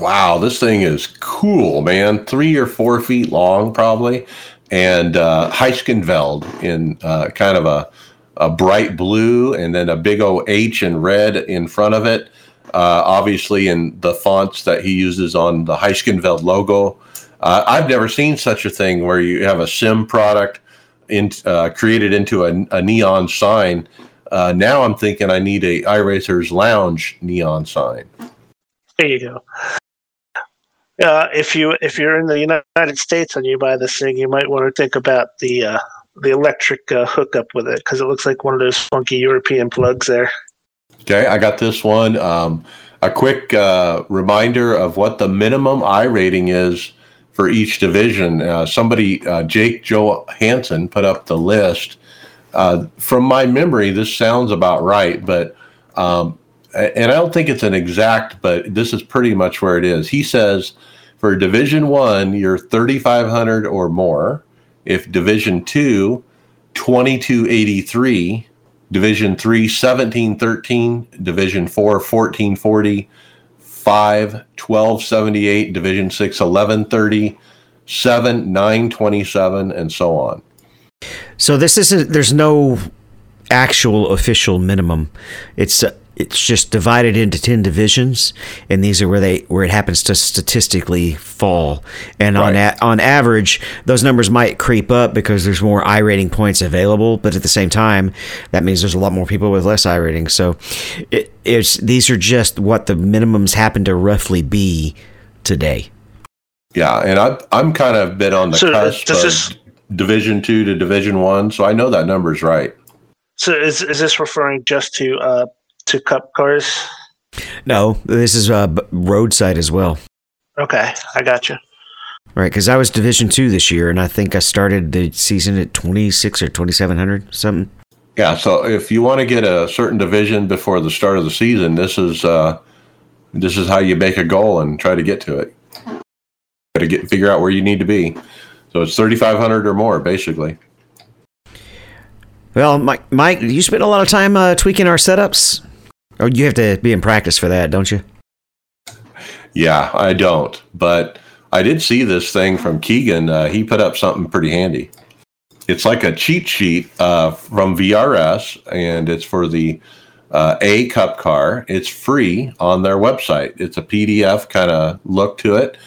Wow, this thing is cool, man. Three or four feet long, probably, and uh, Heusinkveld in uh, kind of a a bright blue, and then a big O H in red in front of it uh, obviously in the fonts that he uses on the Heusinkveld logo. Uh, I've never seen such a thing where you have a sim product in, uh, created into a, a neon sign. Uh, now I'm thinking I need a iRacers Lounge neon sign. There you go. Uh, if you if you're in the United States and you buy this thing, you might want to think about the uh, the electric hookup with it because it looks like one of those funky European plugs there. Okay, I got this one. Um, a quick uh, reminder of what the minimum iRating is for each division. Uh, somebody, uh, Jake Johansson, put up the list. Uh, from my memory, this sounds about right, but um, and I don't think it's an exact, but this is pretty much where it is. He says for Division One, you're 3,500 or more. If Division Two, 2283 Division 3, 1713, Division 4, 1440, 5, 1278, Division 6, 1130, 7, 927, and so on. So this isn't, there's no actual official minimum. It's it's just divided into 10 divisions and these are where they where it happens to statistically fall. And right. on a, on average those numbers might creep up because there's more iRating points available but at the same time that means there's a lot more people with less iRatings so it, it's these are just what the minimums happen to roughly be today. Yeah and I, i'm kind of been on the so cusp of this, division two to division one so i know that number's right. So is, is this referring just to uh, to cup cars? No, this is uh, roadside as well. Okay, I got you. Right, because I was Division Two this year, and I think I started the season at twenty six or twenty seven hundred something. Yeah, so if you want to get a certain division before the start of the season, this is uh, this is how you make a goal and try to get to it. Got to get figure out where you need to be. So it's thirty five hundred or more, basically. Well, Mike, Mike, you spent a lot of time uh, tweaking our setups. Oh, you have to be in practice for that, don't you? Yeah, I don't. But I did see this thing from Keegan. Uh, he put up something pretty handy. It's like a cheat sheet uh, from VRS, and it's for the uh, A Cup car. It's free on their website. It's a PDF kind of look to it,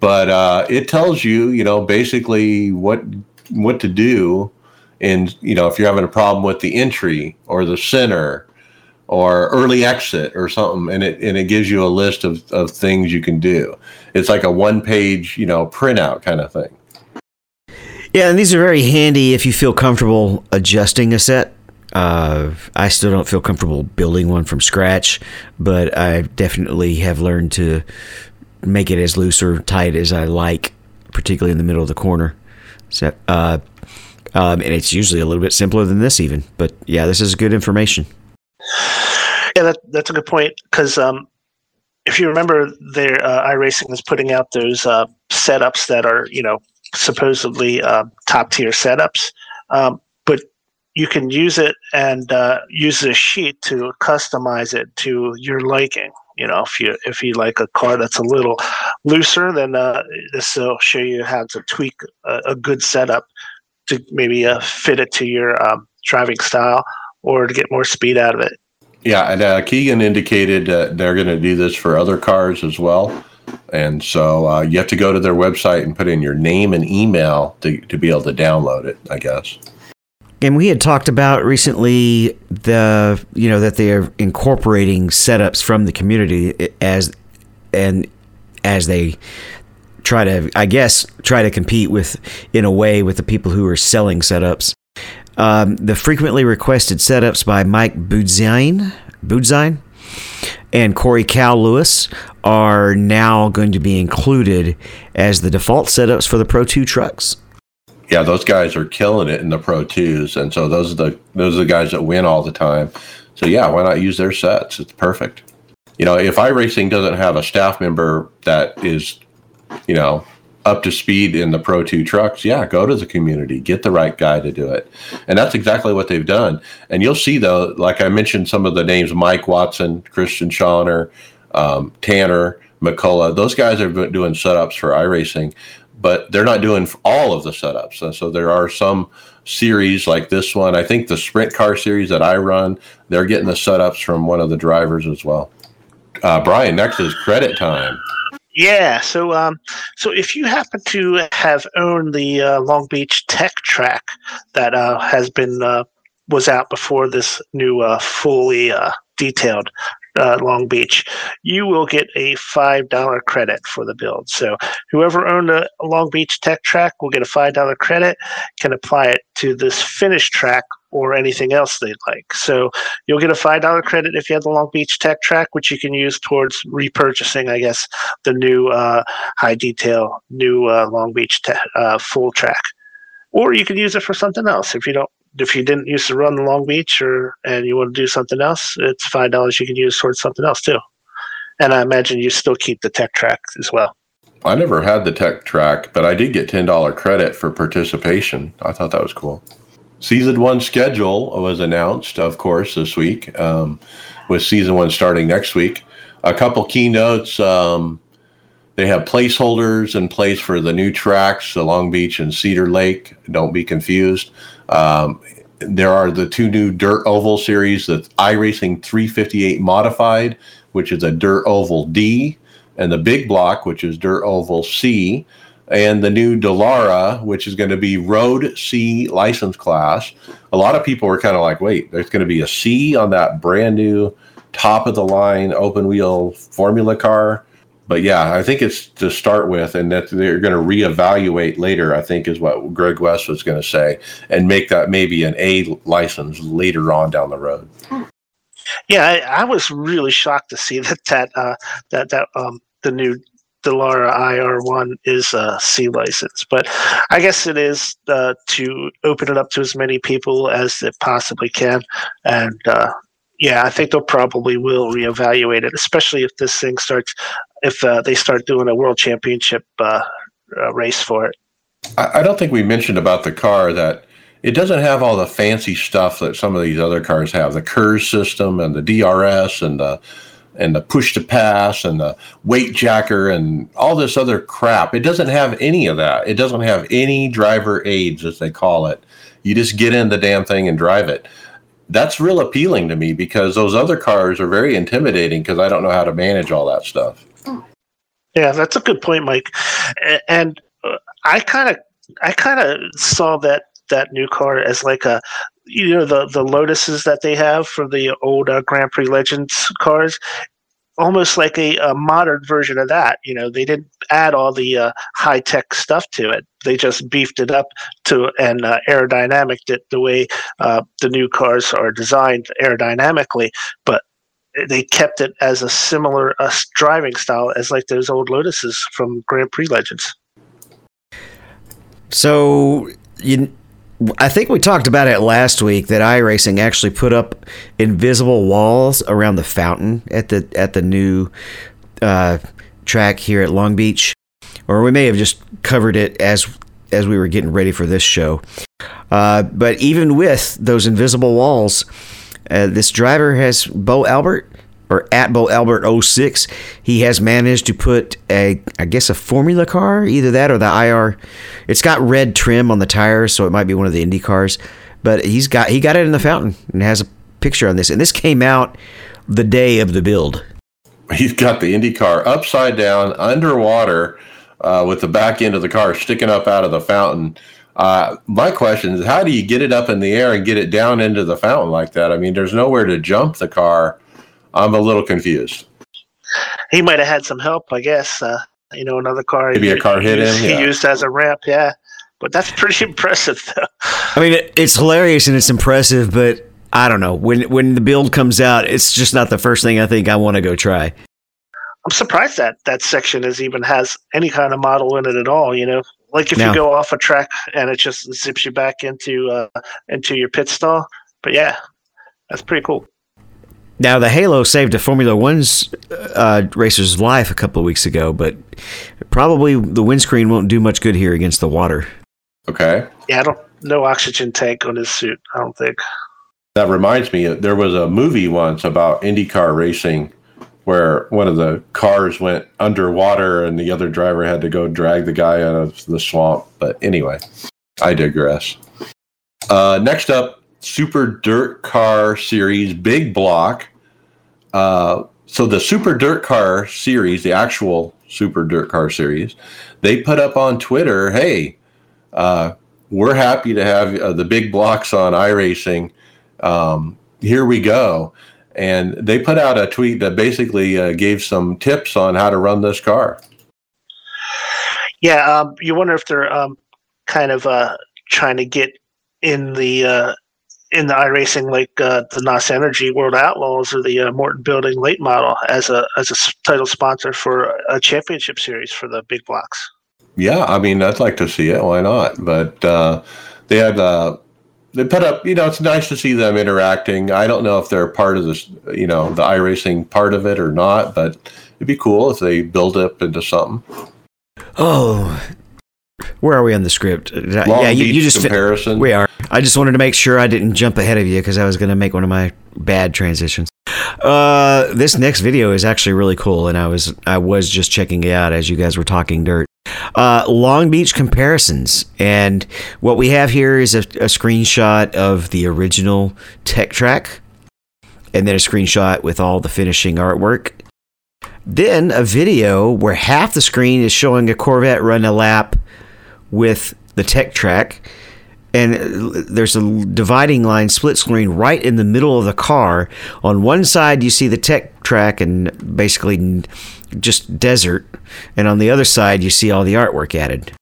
but uh, it tells you, you know, basically what what to do. And you know, if you're having a problem with the entry or the center or early exit or something and it and it gives you a list of, of things you can do it's like a one page you know printout kind of thing yeah and these are very handy if you feel comfortable adjusting a set uh, I still don't feel comfortable building one from scratch, but I definitely have learned to make it as loose or tight as I like, particularly in the middle of the corner. So, uh, um, and it's usually a little bit simpler than this, even. But yeah, this is good information. Yeah, that, that's a good point because um, if you remember, their uh, iRacing is putting out those uh, setups that are you know supposedly uh, top tier setups, um, but you can use it and uh, use the sheet to customize it to your liking. You know, if you if you like a car that's a little looser, then uh, this will show you how to tweak a, a good setup to maybe uh, fit it to your um, driving style or to get more speed out of it. Yeah, and uh, Keegan indicated uh, they're going to do this for other cars as well. And so uh, you have to go to their website and put in your name and email to, to be able to download it, I guess. And we had talked about recently the you know that they are incorporating setups from the community as and as they try to I guess try to compete with in a way with the people who are selling setups Um, the frequently requested setups by Mike Budzine, Budzine and Corey Cal Lewis are now going to be included as the default setups for the Pro 2 trucks. Yeah, those guys are killing it in the Pro 2s. And so those are the those are the guys that win all the time. So yeah, why not use their sets? It's perfect. You know, if iRacing doesn't have a staff member that is, you know, up to speed in the Pro 2 trucks, yeah, go to the community, get the right guy to do it. And that's exactly what they've done. And you'll see, though, like I mentioned, some of the names Mike Watson, Christian Schauner, um, Tanner, McCullough, those guys are doing setups for iRacing, but they're not doing all of the setups. And so there are some series like this one. I think the sprint car series that I run, they're getting the setups from one of the drivers as well. Uh, Brian, next is credit time. Yeah, so um, so if you happen to have owned the uh, Long Beach Tech Track that uh, has been uh, was out before this new uh, fully uh, detailed uh, Long Beach, you will get a five dollar credit for the build. So whoever owned a Long Beach Tech Track will get a five dollar credit, can apply it to this finished track or anything else they'd like. So you'll get a five dollar credit if you have the Long Beach Tech Track, which you can use towards repurchasing, I guess, the new uh, high detail, new uh, Long Beach te- uh, full track. Or you can use it for something else if you don't. If you didn't used to run the Long Beach, or and you want to do something else, it's five dollars you can use towards something else too. And I imagine you still keep the Tech Track as well. I never had the Tech Track, but I did get ten dollar credit for participation. I thought that was cool season one schedule was announced, of course, this week, um, with season one starting next week. A couple keynotes. Um, they have placeholders in place for the new tracks, the Long Beach and Cedar Lake. Don't be confused. Um, there are the two new Dirt Oval series, the iRacing 358 Modified, which is a Dirt Oval D, and the Big Block, which is Dirt Oval C and the new Dallara, which is going to be Road C license class. A lot of people were kind of like, wait, there's going to be a C on that brand new top of the line open wheel formula car. But yeah, I think it's to start with, and that they're going to reevaluate later. I think is what Greg West was going to say, and make that maybe an A license later on down the road. Yeah, I, I was really shocked to see that that uh, that that um, the new Dallara IR1 is a C license, but I guess it is uh, to open it up to as many people as it possibly can. And uh, yeah, I think they'll probably will reevaluate it, especially if this thing starts, if uh, they start doing a world championship uh, uh, race for it. I, I don't think we mentioned about the car that it doesn't have all the fancy stuff that some of these other cars have the KERS system and the DRS and the and the push to pass and the weight jacker and all this other crap. It doesn't have any of that. It doesn't have any driver aids, as they call it. You just get in the damn thing and drive it. That's real appealing to me because those other cars are very intimidating because I don't know how to manage all that stuff. Yeah, that's a good point, Mike. And uh, I kind of, I kind of saw that that new car as like a you know the the Lotuses that they have for the old uh, Grand Prix Legends cars, almost like a, a, modern version of that. You know, they didn't add all the uh, high tech stuff to it. They just beefed it up to and uh, aerodynamic it the way uh, the new cars are designed aerodynamically, but they kept it as a similar uh, driving style as like those old Lotuses from Grand Prix Legends. So you I think we talked about it last week that iRacing actually put up invisible walls around the fountain at the at the new uh, track here at Long Beach, or we may have just covered it as as we were getting ready for this show. Uh, but even with those invisible walls, uh, this driver has Bo Albert or at Bo Albert 06, he has managed to put a, I guess, a formula car, either that or the IR. It's got red trim on the tires, so it might be one of the Indy cars. But he's got he got it in the fountain and has a picture on this. And this came out the day of the build. He's got the Indy car upside down underwater uh, with the back end of the car sticking up out of the fountain. Uh, my question is, how do you get it up in the air and get it down into the fountain like that? I mean, there's nowhere to jump the car I'm a little confused. He might have had some help, I guess. Uh, you know, another car. Maybe he, a car hit he him. He yeah. used as a ramp. Yeah, But that's pretty impressive, though. I mean, it's hilarious and it's impressive, but I don't know when when the build comes out, it's just not the first thing I think I want to go try. I'm surprised that that section is even has any kind of model in it at all. You know, like if No. you go off a track and it just zips you back into uh, into your pit stall. But yeah, that's pretty cool. Now, the Halo saved a Formula One's uh, racer's life a couple of weeks ago, but probably the windscreen won't do much good here against the water. Okay. Yeah, I don't no oxygen tank on his suit. I don't think. That reminds me, there was a movie once about IndyCar racing where one of the cars went underwater and the other driver had to go drag the guy out of the swamp. But anyway, I digress. Uh, next up, Super Dirt Car Series Big Block. Uh, so the Super Dirt Car Series, the actual Super Dirt Car Series, they put up on Twitter, hey, uh, we're happy to have uh, the big blocks on iRacing um, here we go. And they put out a tweet that basically uh, gave some tips on how to run this car. Yeah, um, you wonder if they're um, kind of uh, trying to get in the uh, in the iRacing like uh, the NOS Energy World Outlaws or the uh, Morton Building late model as a as a s- title sponsor for a championship series for the big blocks. Yeah, I mean, I'd like to see it. Why not? But uh, they had uh, they put up. You know, it's nice to see them interacting. I don't know if they're part of this, you know, the iRacing part of it or not, but it'd be cool if they build up into something. Oh, where are we on the script? Long yeah, you, Beach you just fi- comparison. we are. I just wanted to make sure I didn't jump ahead of you because I was going to make one of my bad transitions. Uh, this next video is actually really cool, and I was I was just checking it out as you guys were talking dirt. Uh, Long Beach comparisons, and what we have here is a, a screenshot of the original Tech Track, and then a screenshot with all the finishing artwork. Then a video where half the screen is showing a Corvette run a lap with the Tech Track, and there's a dividing line split screen right in the middle of the car. On one side, you see the Tech Track and basically just desert, and on the other side, you see all the artwork added.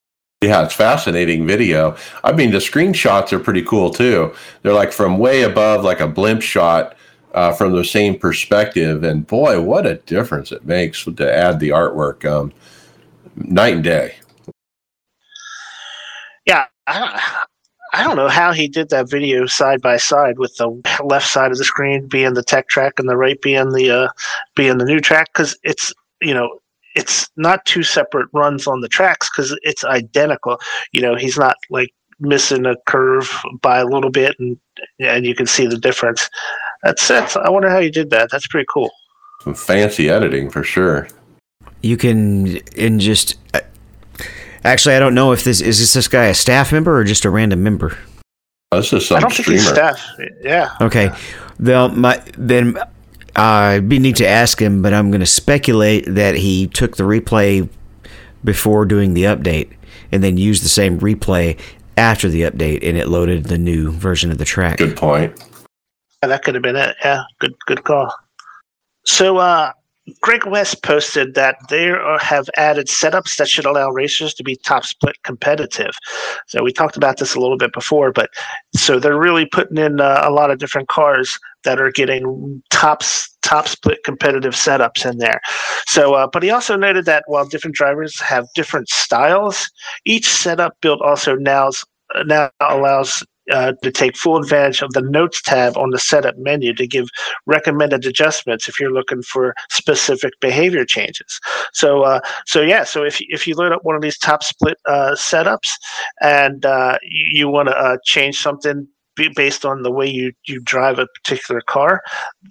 Yeah, it's fascinating video. I mean, the screenshots are pretty cool too. They're like from way above, like a blimp shot uh, from the same perspective. And boy, what a difference it makes to add the artwork. Um, night and day. Yeah, I, I don't know how he did that video side by side with the left side of the screen being the tech track and the right being the uh, being the new track because it's you know it's not two separate runs on the tracks because it's identical. You know, he's not like missing a curve by a little bit and and you can see the difference. That's that's. I wonder how you did that. That's pretty cool. Some fancy editing for sure. You can and just uh, actually, I don't know if this is this this guy a staff member or just a random member. This is I don't think he's staff. Yeah. Okay, then my then uh, I'd be need to ask him, but I'm going to speculate that he took the replay before doing the update, and then used the same replay after the update, and it loaded the new version of the track. Good point. Yeah, that could have been it. Yeah, good good call. So uh, Greg West posted that they are, have added setups that should allow racers to be top split competitive. So we talked about this a little bit before, but so they're really putting in uh, a lot of different cars that are getting top top split competitive setups in there. So, uh, but he also noted that while different drivers have different styles, each setup build also now now allows uh, to take full advantage of the notes tab on the setup menu to give recommended adjustments if you're looking for specific behavior changes. So, uh, so yeah, so if if you load up one of these top split uh, setups and uh, you, you want to uh, change something based on the way you you drive a particular car,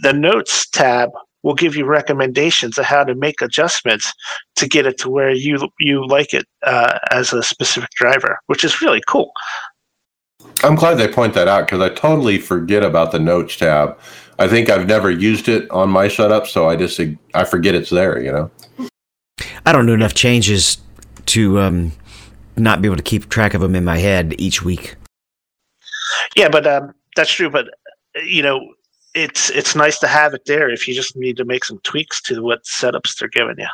the notes tab will give you recommendations of how to make adjustments to get it to where you you like it uh, as a specific driver, which is really cool. I'm glad they point that out because I totally forget about the notes tab. I think I've never used it on my setup, so I just I forget it's there. You know. I don't do enough changes to um, not be able to keep track of them in my head each week. Yeah, but um, that's true. But uh, you know, it's it's nice to have it there if you just need to make some tweaks to what setups they're giving you.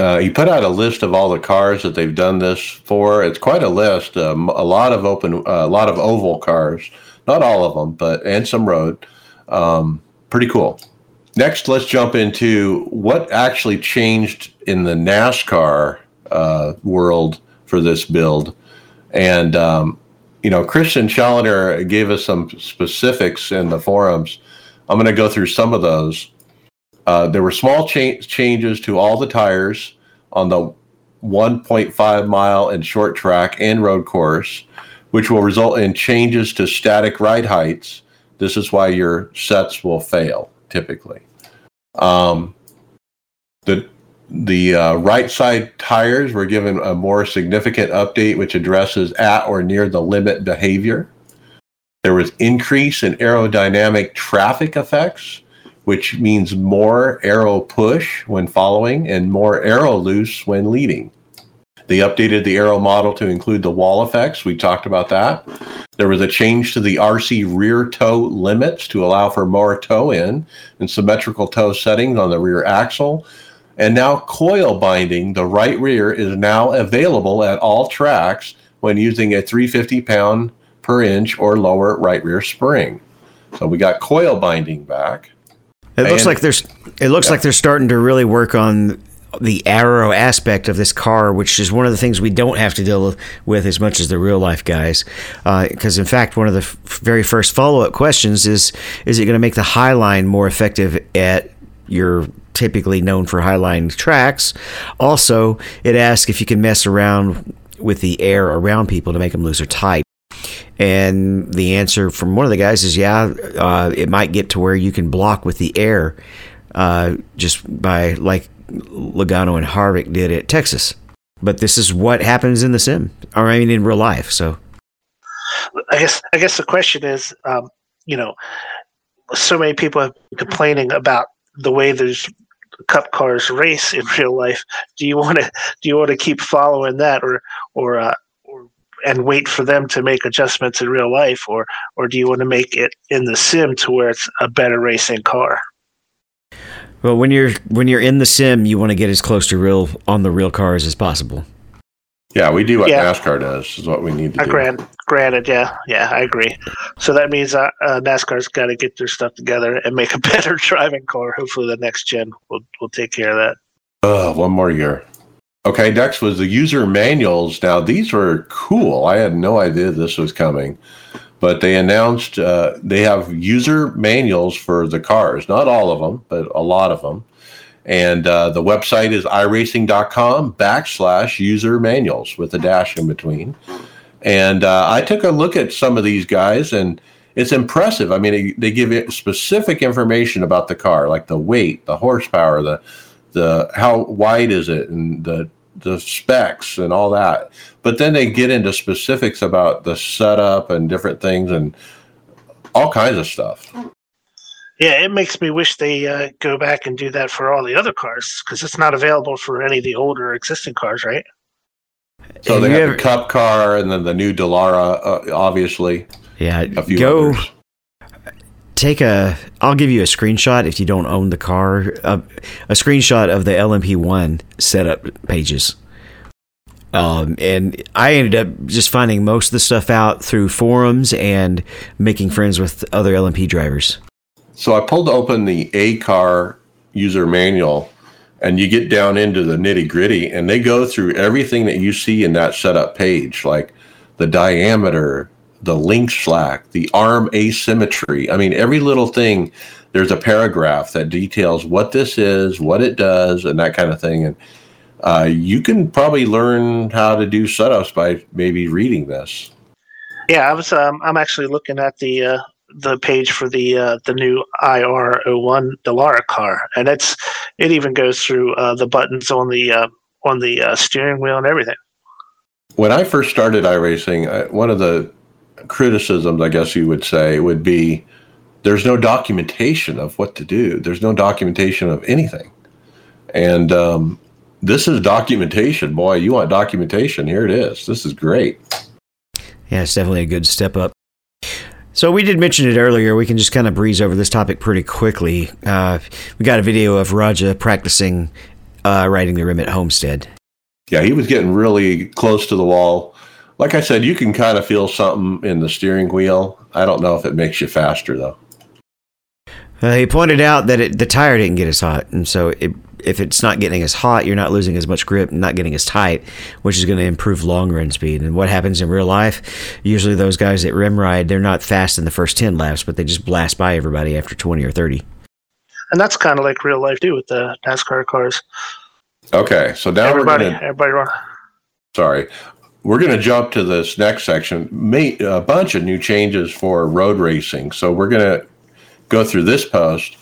Uh, he put out a list of all the cars that they've done this for. It's quite a list. Um, a lot of open, uh, a lot of oval cars. Not all of them, but and some road. Um, pretty cool. Next, let's jump into what actually changed in the NASCAR uh, world for this build. And, um, you know, Christian Challoner gave us some specifics in the forums. I'm going to go through some of those. Uh, there were small cha- changes to all the tires on the 1.5 mile and short track and road course, which will result in changes to static ride heights. This is why your sets will fail typically. Um, the the uh, right side tires were given a more significant update, which addresses at or near the limit behavior. There was increase in aerodynamic traffic effects, which means more aero push when following and more aero loose when leading. They updated the aero model to include the wall effects. We talked about that. There was a change to the RC rear toe limits to allow for more toe in and symmetrical toe settings on the rear axle. And now coil binding, the right rear, is now available at all tracks when using a 350 pound per inch or lower right rear spring. So we got coil binding back. It looks and, like there's. It looks yeah. like they're starting to really work on the aero aspect of this car, which is one of the things we don't have to deal with as much as the real life guys. Because uh, in fact, one of the f- very first follow up questions is: Is it going to make the Highline more effective at your typically known for Highline tracks? Also, it asks if you can mess around with the air around people to make them looser tight. And the answer from one of the guys is, yeah, uh, it might get to where you can block with the air uh, just by like Logano and Harvick did at Texas. But this is what happens in the sim, or I mean, in real life. So, I guess I guess the question is, um, you know, so many people have been complaining about the way there's cup cars race in real life. Do you want to do you want to keep following that, or or uh, and wait for them to make adjustments in real life, or or do you want to make it in the sim to where it's a better racing car? Well, when you're when you're in the sim, you want to get as close to real on the real cars as possible. Yeah, we do what yeah. NASCAR does. Is what we need to uh, do. Grant, granted, yeah, yeah, I agree. So that means uh, uh, NASCAR's got to get their stuff together and make a better driving car. Hopefully, the next gen will will take care of that. Uh, one more year. Okay, next was the user manuals. Now these were cool. I had no idea this was coming but they announced uh, they have user manuals for the cars, not all of them, but a lot of them. And uh, the website is iRacing.com backslash user manuals with a dash in between. And uh, I took a look at some of these guys, and it's impressive. I mean, they give specific information about the car, like the weight, the horsepower, the the how wide is it, and the the specs and all that. But then they get into specifics about the setup and different things and all kinds of stuff. Yeah, it makes me wish they uh, go back and do that for all the other cars because it's not available for any of the older existing cars, right? So have they have ever, the Cup car and then the new Dallara, uh, obviously. Yeah, a few go. Others take a I'll give you a screenshot if you don't own the car a screenshot of the LMP1 setup pages um, and I ended up just finding most of the stuff out through forums and making friends with other LMP drivers. So I pulled open the A car user manual and you get down into the nitty gritty and they go through everything that you see in that setup page, like the diameter, the link slack, the arm asymmetry. I mean, every little thing, there's a paragraph that details what this is, what it does, and that kind of thing. And uh, you can probably learn how to do setups by maybe reading this. Yeah, I was. Um, I'm actually looking at the uh, the page for the uh, the new IR01 Dallara car, and it's it even goes through uh, the buttons on the uh, on the uh, steering wheel and everything. When I first started iRacing, one of the criticisms, I guess you would say, would be there's no documentation of what to do. There's no documentation of anything. And um, this is documentation. Boy, you want documentation? Here it is. This is great. Yeah, it's definitely a good step up. So we did mention it earlier. We can just kind of breeze over this topic pretty quickly. Uh, we got a video of Raja practicing uh, riding the rim at Homestead. Yeah, he was getting really close to the wall. Like I said, you can kind of feel something in the steering wheel. I don't know if it makes you faster though. Uh, he pointed out that it, the tire didn't get as hot, and so it, if it's not getting as hot, you're not losing as much grip and not getting as tight, which is going to improve long run speed. And what happens in real life? Usually, those guys that rim ride, they're not fast in the first ten laps, but they just blast by everybody after twenty or thirty. And that's kind of like real life too with the NASCAR cars. Okay, so now everybody, we're gonna, everybody run. Sorry, we're going to jump to this next section. Made a bunch of new changes for road racing. So we're going to go through this post.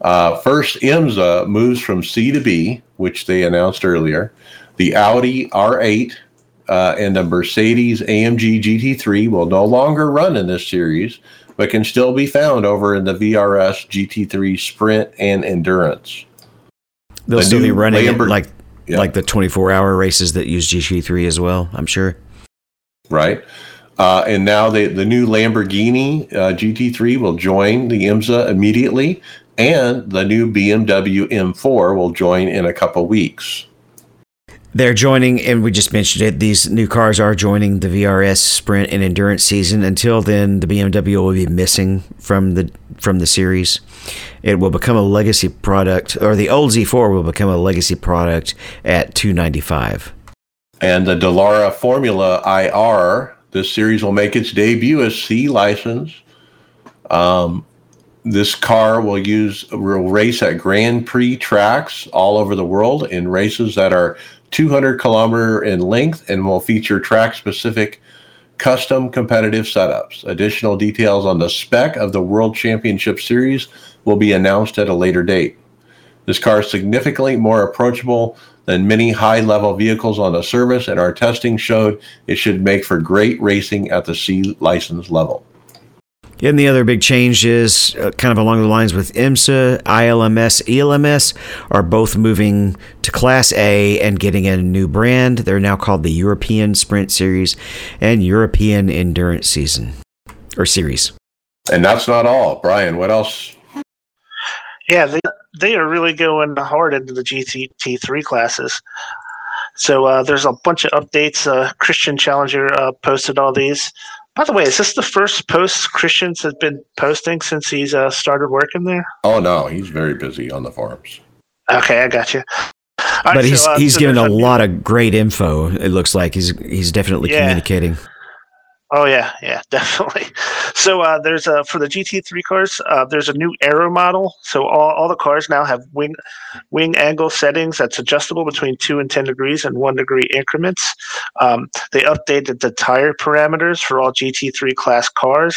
Uh, first, IMSA moves from C to B, which they announced earlier. The Audi R8 uh, and the Mercedes AMG GT3 will no longer run in this series, but can still be found over in the VRS GT3 Sprint and Endurance. They'll the still be running Lambert- like yeah. like the 24 hour races that use GT3 as well, I'm sure. Right. Uh, and now the, the new Lamborghini uh, GT3 will join the IMSA immediately, and the new BMW M4 will join in a couple weeks. They're joining, and we just mentioned it. These new cars are joining the VRS Sprint and Endurance season. Until then, the BMW will be missing from the from the series. It will become a legacy product, or the old Z4 will become a legacy product at 295. And the Dallara Formula IR, this series will make its debut as C license. Um, this car will use will race at Grand Prix tracks all over the world in races that are 200 kilometer in length and will feature track specific custom competitive setups. Additional details on the spec of the World Championship Series will be announced at a later date. This car is significantly more approachable than many high level vehicles on the service, and our testing showed it should make for great racing at the C license level. And the other big change is uh, kind of along the lines with IMSA, ILMS, ELMS are both moving to Class A and getting a new brand. They're now called the European Sprint Series and European Endurance Season or Series. And that's not all. Brian, what else? Yeah, they, they are really going hard into the GT3 classes. So uh, there's a bunch of updates. Uh, Christian Challenger uh, posted all these. By the way, is this the first post Christians has been posting since he's uh, started working there? Oh no, he's very busy on the forums. Okay, I got you. Right, but he's so, uh, he's so given a lot of great info. It looks like he's he's definitely yeah. communicating. Oh yeah, yeah, definitely. So uh, there's a for the GT3 cars. Uh, there's a new aero model. So all, all the cars now have wing wing angle settings that's adjustable between two and ten degrees and one degree increments. Um, they updated the tire parameters for all GT3 class cars.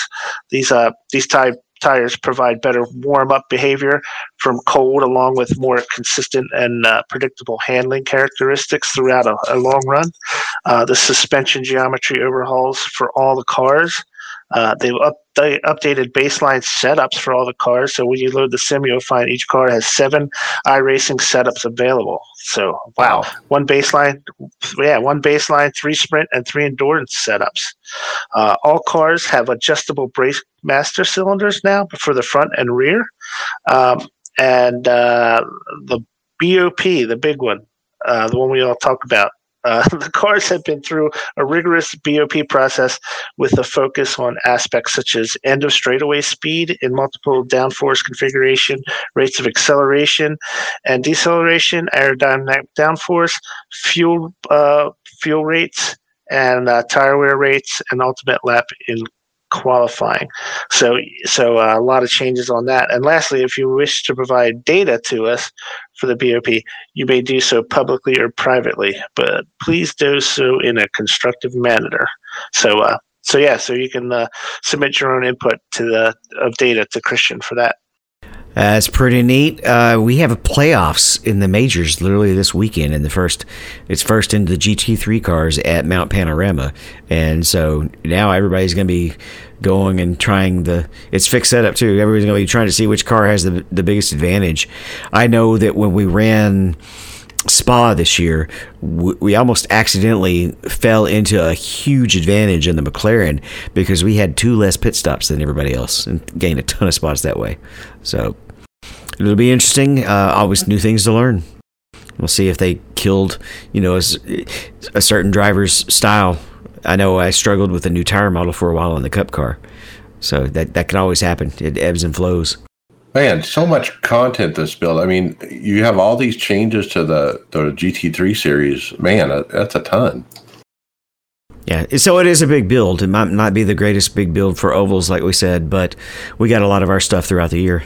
These uh these type tires provide better warm up behavior from cold, along with more consistent and uh, predictable handling characteristics throughout a, a long run. Uh, the suspension geometry overhauls for all the cars. Uh, they've up, they updated baseline setups for all the cars. So when you load the sim, you'll find each car has seven iRacing setups available. So wow, one baseline, yeah, one baseline, three sprint, and three endurance setups. Uh, all cars have adjustable brake master cylinders now for the front and rear, um, and uh, the BOP, the big one, uh, the one we all talk about, uh, the cars have been through a rigorous BOP process with a focus on aspects such as end of straightaway speed in multiple downforce configuration, rates of acceleration and deceleration, aerodynamic downforce, fuel uh, fuel rates, and uh, tire wear rates, and ultimate lap in qualifying. So, so uh, a lot of changes on that. And lastly, if you wish to provide data to us for the BOP, you may do so publicly or privately, but please do so in a constructive manner. So, uh, so yeah, so you can uh, submit your own input to the of data to Christian for that. That's pretty neat. Uh, we have playoffs in the majors literally this weekend. In the first, it's first into the GT3 cars at Mount Panorama, and so now everybody's going to be going and trying the. It's fixed setup too. Everybody's going to be trying to see which car has the the biggest advantage. I know that when we ran Spa this year, we almost accidentally fell into a huge advantage in the McLaren because we had two less pit stops than everybody else and gained a ton of spots that way. So it'll be interesting. Uh, always new things to learn. We'll see if they killed, you know, a certain driver's style. I know I struggled with a new tire model for a while on the Cup car, so that that can always happen. It ebbs and flows. Man, so much content this build. I mean, you have all these changes to the the GT3 series. Man, that's a ton. Yeah, so it is a big build. It might not be the greatest big build for ovals, like we said, but we got a lot of our stuff throughout the year.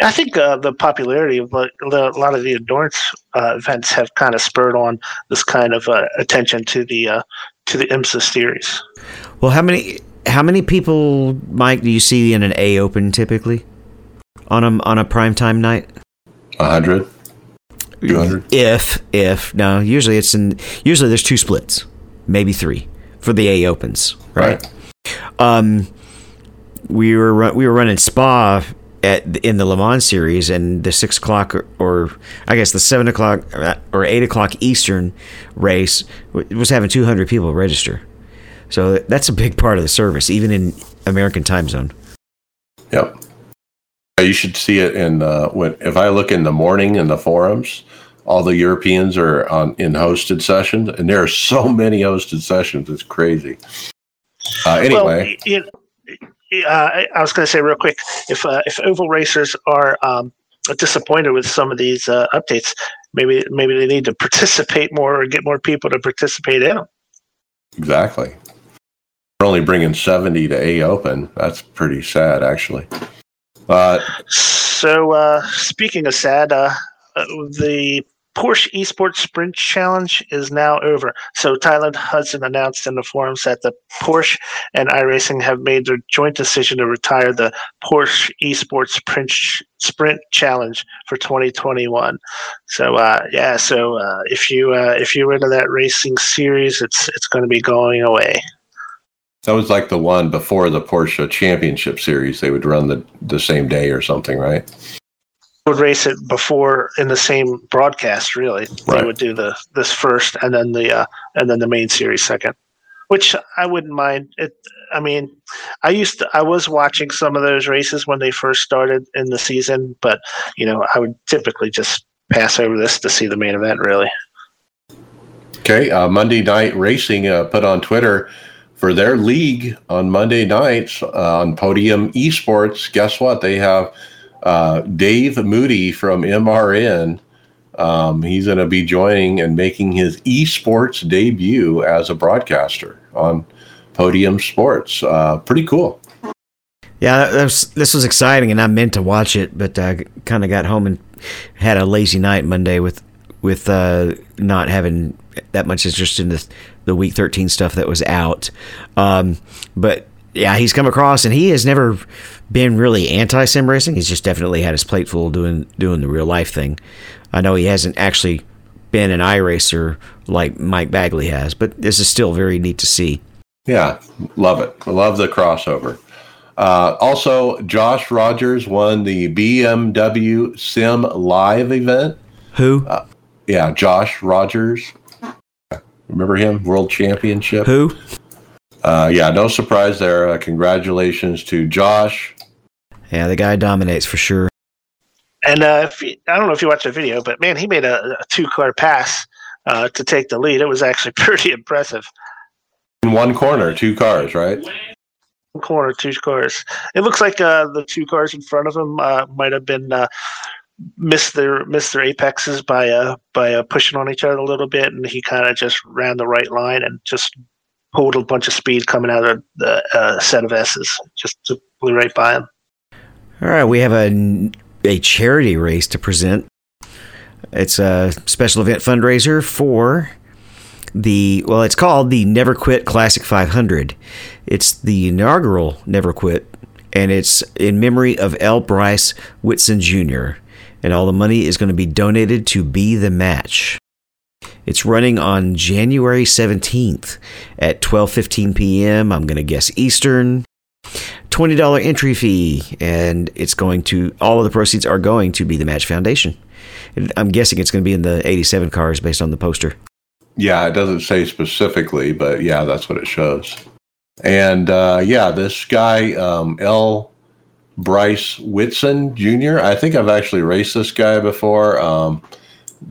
I think uh, the popularity of a lot of the endurance uh, events have kind of spurred on this kind of uh, attention to the uh, to the IMSA series. Well, how many how many people, Mike, do you see in an A Open typically on a on a prime time night? A hundred. 200? If if no, usually it's in usually there's two splits, maybe three for the A Opens, right? right. Um, we were we were running Spa at in the Le Mans series, and the six o'clock or, or, I guess the seven o'clock or eight o'clock Eastern race was having 200 people register. So that's a big part of the service, even in American time zone. Yep. You should see it in uh, when if I look in the morning in the forums, all the Europeans are on in hosted sessions, and there are so many hosted sessions. It's crazy. Uh, anyway, well, you uh, I was going to say real quick, if uh, if oval racers are um, disappointed with some of these uh, updates, maybe maybe they need to participate more or get more people to participate in them. Exactly. We're only bringing seventy to A Open. That's pretty sad, actually. So uh, speaking of sad, uh, uh, the Porsche Esports Sprint Challenge is now over. So Tyler Hudson announced in the forums that the Porsche and iRacing have made their joint decision to retire the Porsche Esports Sprint Sprint Challenge for 2021. So uh, yeah, so uh, if you uh, if you're into that racing series, it's it's going to be going away. That was like the one before the Porsche Championship Series. They would run the the same day or something, right? would race it before in the same broadcast. Really, right. they would do the this first, and then the uh, and then the main series second, which I wouldn't mind. It. I mean, I used to. I was watching some of those races when they first started in the season, but you know, I would typically just pass over this to see the main event. Really. Okay, uh, Monday Night Racing uh, put on Twitter for their league on Monday nights uh, on Podium Esports. Guess what? They have uh, Dave Moody from MRN. Um, he's going to be joining and making his esports debut as a broadcaster on Podium Sports. Uh, pretty cool. Yeah, was, this was exciting, and I meant to watch it, but I kind of got home and had a lazy night Monday with with uh, not having that much interest in the the week 13 stuff that was out. Um, but yeah, he's come across, and he has never been really anti sim racing. He's just definitely had his plate full doing doing the real life thing. I know he hasn't actually been an iRacer like Mike Bagley has, but this is still very neat to see. Yeah, love it. Love the crossover. Uh, also, Josh Rogers won the BMW Sim Live event. Who? Uh, yeah, Josh Rogers. Remember him? World Championship. Who? Uh, yeah, no surprise there. Uh, congratulations to Josh. Yeah, the guy dominates for sure. And uh, you, I don't know if you watched the video, but man, he made a, a two car pass uh, to take the lead. It was actually pretty impressive. In one corner, two cars, right? One corner, two cars. It looks like uh, the two cars in front of him uh, might have been uh, missed their missed their apexes by uh, by uh, pushing on each other a little bit, and he kind of just ran the right line and just pulled a bunch of speed coming out of the uh, set of S's. Just blew right by him. All right, we have a a charity race to present. It's a special event fundraiser for the well, it's called the Never Quit Classic 500. It's the inaugural Never Quit, and it's in memory of L. Bryce Whitson Jr. And all the money is going to be donated to Be the Match. It's running on January 17th at 12:15 p.m. I'm going to guess Eastern. $20 entry fee and it's going to all of the proceeds are going to be the Match Foundation. I'm guessing it's going to be in the 87 cars based on the poster. Yeah, it doesn't say specifically, but yeah, that's what it shows. And uh, yeah, this guy, um, L. Bryce Whitson Jr., I think I've actually raced this guy before. Um,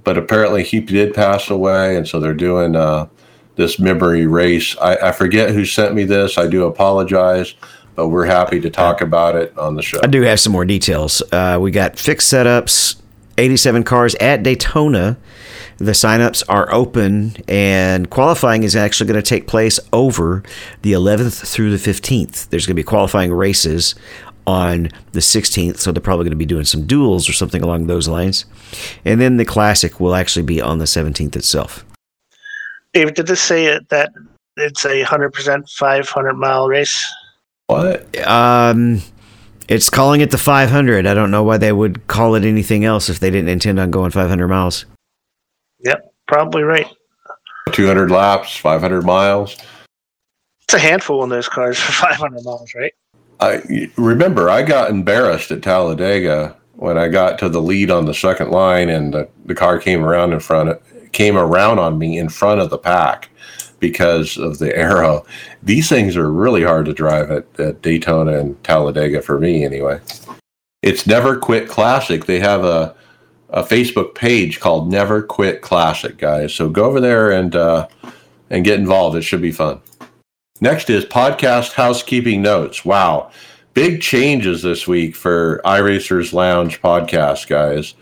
but apparently he did pass away, and so they're doing uh, this memory race. I, I forget who sent me this. I do apologize, but we're happy to talk about it on the show. I do have some more details. Uh, we got fixed setups, 87 cars at Daytona. The signups are open, and qualifying is actually going to take place over the 11th through the 15th. There's going to be qualifying races on the 16th, so they're probably going to be doing some duels or something along those lines. And then the Classic will actually be on the 17th itself. David, did this say that it's a 100% 500 mile race? What? Um, it's calling it the 500. I don't know why they would call it anything else if they didn't intend on going 500 miles. Yep, probably right. 200 laps, 500 miles. It's a handful in those cars for 500 miles, right? I remember I got embarrassed at Talladega when I got to the lead on the second line and the, the car came around in front of, came around on me in front of the pack because of the aero. These things are really hard to drive at, at Daytona and Talladega for me anyway. It's Never Quit Classic. They have a a Facebook page called Never Quit Classic, guys. So go over there and uh, and get involved. It should be fun. Next is podcast housekeeping notes. Wow, big changes this week for iRacers Lounge podcast, guys.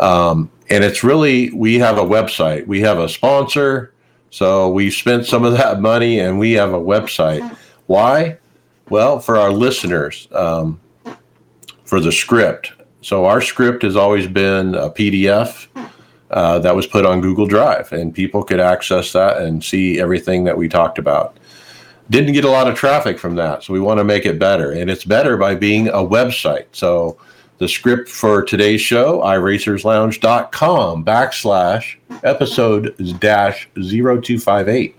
Um, and it's really we have a website. We have a sponsor, so we spent some of that money, and we have a website. Why? Well, for our listeners, um, for the script. So our script has always been a PDF uh, that was put on Google Drive, and people could access that and see everything that we talked about. Didn't get a lot of traffic from that, so we want to make it better, and it's better by being a website. So the script for today's show, iRacersLounge.com backslash episode dash 0258.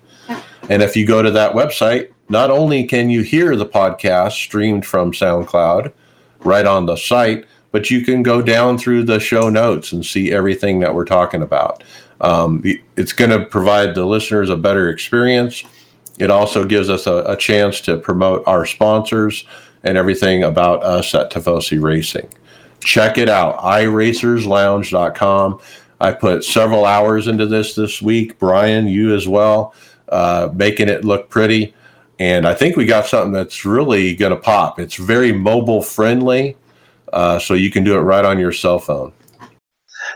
And if you go to that website, not only can you hear the podcast streamed from SoundCloud right on the site, but you can go down through the show notes and see everything that we're talking about. Um, it's going to provide the listeners a better experience. It also gives us a, a chance to promote our sponsors and everything about us at Tifosi Racing. Check it out, iRacersLounge.com. I put several hours into this this week. Brian, you as well, uh, making it look pretty. And I think we got something that's really going to pop. It's very mobile friendly, uh, so you can do it right on your cell phone.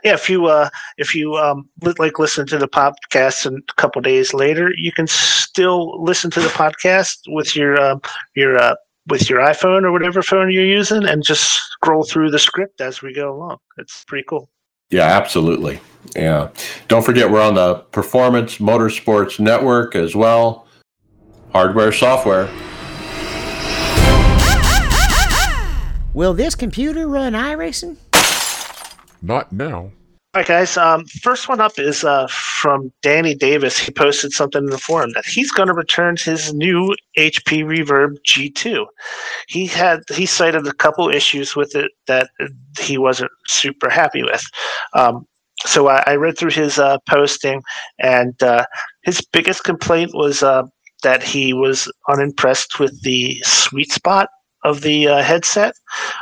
Yeah, if you uh, if you um, li- like listen to the podcast and a couple days later, you can still listen to the podcast with your uh, your uh, with your iPhone or whatever phone you're using, and just scroll through the script as we go along. It's pretty cool. Yeah, absolutely. Yeah. Don't forget, we're on the Performance Motorsports Network as well. Hardware, software. Will this computer run iRacing? Not now. All right, guys. Um, first one up is uh, from Danny Davis. He posted something in the forum that he's going to return his new HP Reverb G2. He had he cited a couple issues with it that he wasn't super happy with. Um, so I, I read through his uh, posting, and uh, his biggest complaint was uh, that he was unimpressed with the sweet spot of the uh, headset.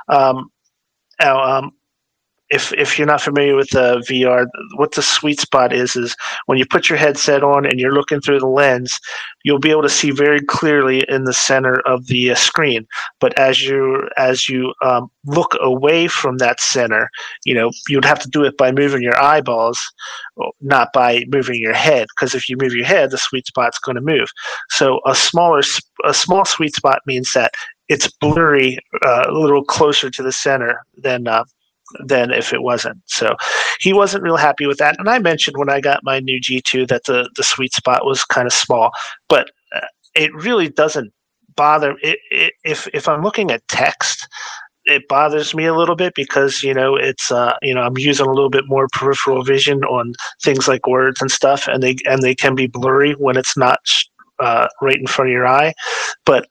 Um, now, um, if if you're not familiar with the VR, what the sweet spot is is when you put your headset on and you're looking through the lens, you'll be able to see very clearly in the center of the uh, screen. But as you as you um, look away from that center, you know you'd have to do it by moving your eyeballs, not by moving your head. Because if you move your head, the sweet spot's going to move. So a smaller a small sweet spot means that it's blurry, uh, a little closer to the center than uh, than if it wasn't. So he wasn't real happy with that. And I mentioned when I got my new G2 that the the sweet spot was kind of small, but uh, it really doesn't bother it, it, if if I'm looking at text. It bothers me a little bit because you know it's uh, you know I'm using a little bit more peripheral vision on things like words and stuff, and they and they can be blurry when it's not uh, right in front of your eye. But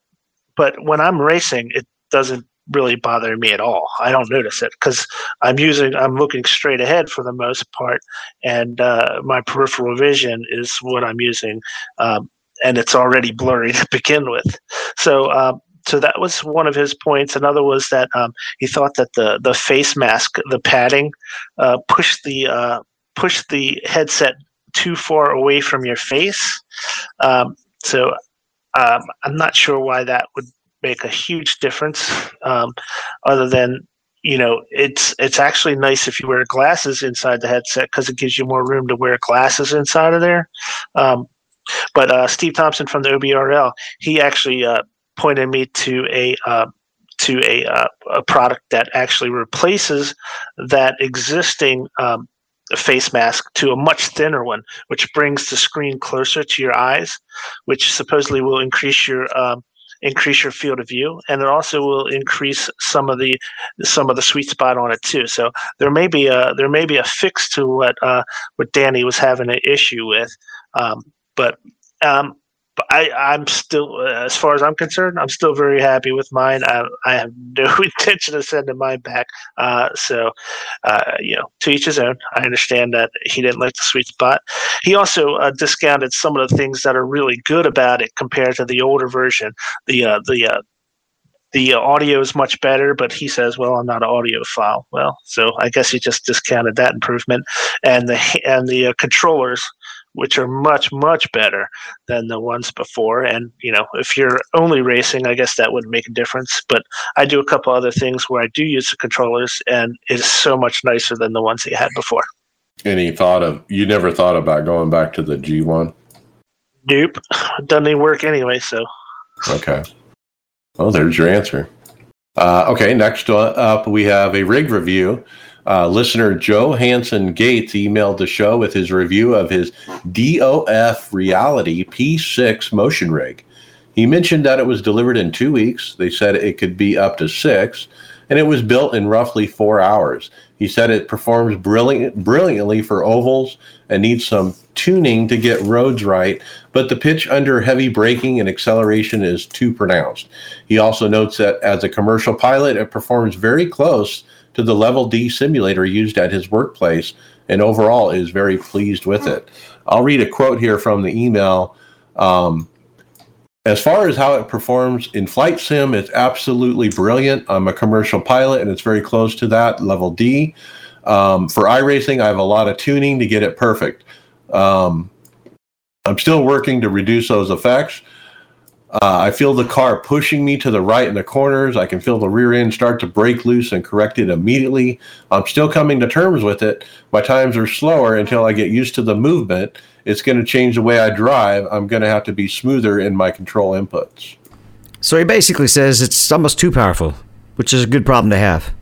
but when I'm racing, it doesn't really bothering me at all. I don't notice it because I'm using, I'm looking straight ahead for the most part, and uh, my peripheral vision is what I'm using, um, and it's already blurry to begin with. So, um, so that was one of his points. Another was that um, he thought that the the face mask, the padding, uh, pushed the uh, push the headset too far away from your face. Um, so um, I'm not sure why that would make a huge difference, um, other than you know it's it's actually nice if you wear glasses inside the headset because it gives you more room to wear glasses inside of there. Um, but uh, Steve Thompson from the OBRL, he actually uh, pointed me to a uh, to a, uh, a product that actually replaces that existing um, face mask to a much thinner one, which brings the screen closer to your eyes, which supposedly will increase your um, increase your field of view, and it also will increase some of the some of the sweet spot on it too. So there may be a there may be a fix to what uh, what Danny was having an issue with, um, but um, but I, I'm still, uh, as far as I'm concerned, I'm still very happy with mine. I, I have no intention of sending mine back. Uh, so, uh, you know, to each his own. I understand that he didn't like the sweet spot. He also uh, discounted some of the things that are really good about it compared to the older version. The uh, the uh, the audio is much better, but he says, "Well, I'm not an audiophile." Well, so I guess he just discounted that improvement, and the and the controllers which are much much better than the ones before and you know if you're only racing i guess that would make a difference but i do a couple other things where i do use the controllers and it is so much nicer than the ones that you had before Any thought of you never thought about going back to the G1? nope doesn't even work anyway so Okay. Well, there's your answer. Uh, okay, next up we have a rig review. Uh, listener Joe Hanson Gates emailed the show with his review of his DOF Reality P6 motion rig. He mentioned that it was delivered in two weeks. They said it could be up to six, and it was built in roughly four hours. He said it performs brilliant, brilliantly for ovals and needs some tuning to get roads right, but the pitch under heavy braking and acceleration is too pronounced. He also notes that as a commercial pilot, it performs very close to the level D simulator used at his workplace and overall is very pleased with it. I'll read a quote here from the email. Um, as far as how it performs in flight sim, it's absolutely brilliant. I'm a commercial pilot and it's very close to that level D. Um, for iRacing, I have a lot of tuning to get it perfect. Um, I'm still working to reduce those effects. Uh, I feel the car pushing me to the right in the corners. I can feel the rear end start to break loose and correct it immediately. I'm still coming to terms with it. My times are slower until I get used to the movement. It's going to change the way I drive. I'm going to have to be smoother in my control inputs. So he basically says it's almost too powerful, which is a good problem to have.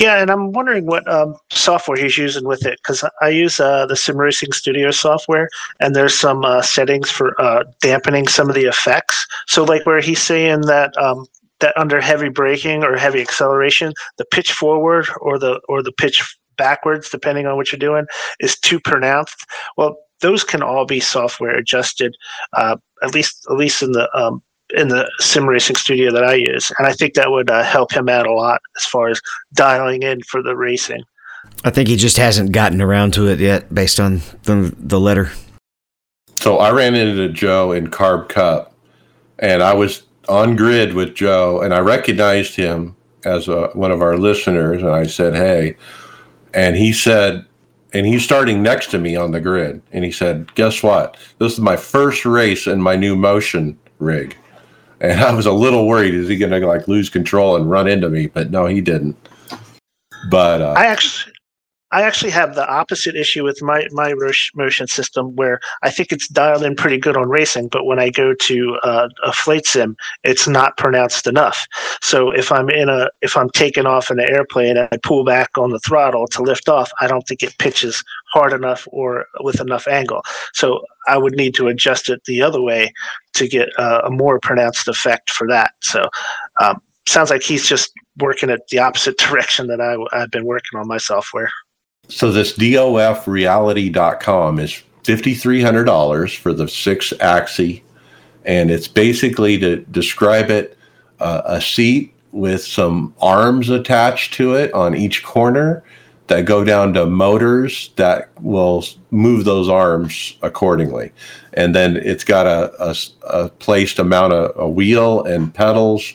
Yeah, and I'm wondering what um, software he's using with it because I use uh, the Sim Racing Studio software, and there's some uh, settings for uh, dampening some of the effects. So, like where he's saying that um, that under heavy braking or heavy acceleration, the pitch forward or the or the pitch backwards, depending on what you're doing, is too pronounced. Well, those can all be software adjusted, uh, at least at least in the um, in the sim racing studio that I use, and I think that would uh, help him out a lot as far as dialing in for the racing. I think he just hasn't gotten around to it yet, based on the the letter. So I ran into Joe in Carb Cup, and I was on grid with Joe, and I recognized him as a, one of our listeners, and I said, "Hey," and he said, and he's starting next to me on the grid, and he said, "Guess what? This is my first race in my new motion rig." And I was a little worried, is he going to like lose control and run into me? But no, he didn't. But uh, I actually, I actually have the opposite issue with my my motion system, where I think it's dialed in pretty good on racing, but when I go to uh, a flight sim, it's not pronounced enough. So if I'm in a if I'm taking off in an airplane and I pull back on the throttle to lift off, I don't think it pitches hard enough or with enough angle. So I would need to adjust it the other way to get uh, a more pronounced effect for that. So. Um, sounds like he's just working at the opposite direction that I, I've been working on my software. So this DOFreality.com is $5,300 for the six axis. And it's basically to describe it uh, a seat with some arms attached to it on each corner that go down to motors that will move those arms accordingly. And then it's got a, a, a place to mount a, a wheel and pedals.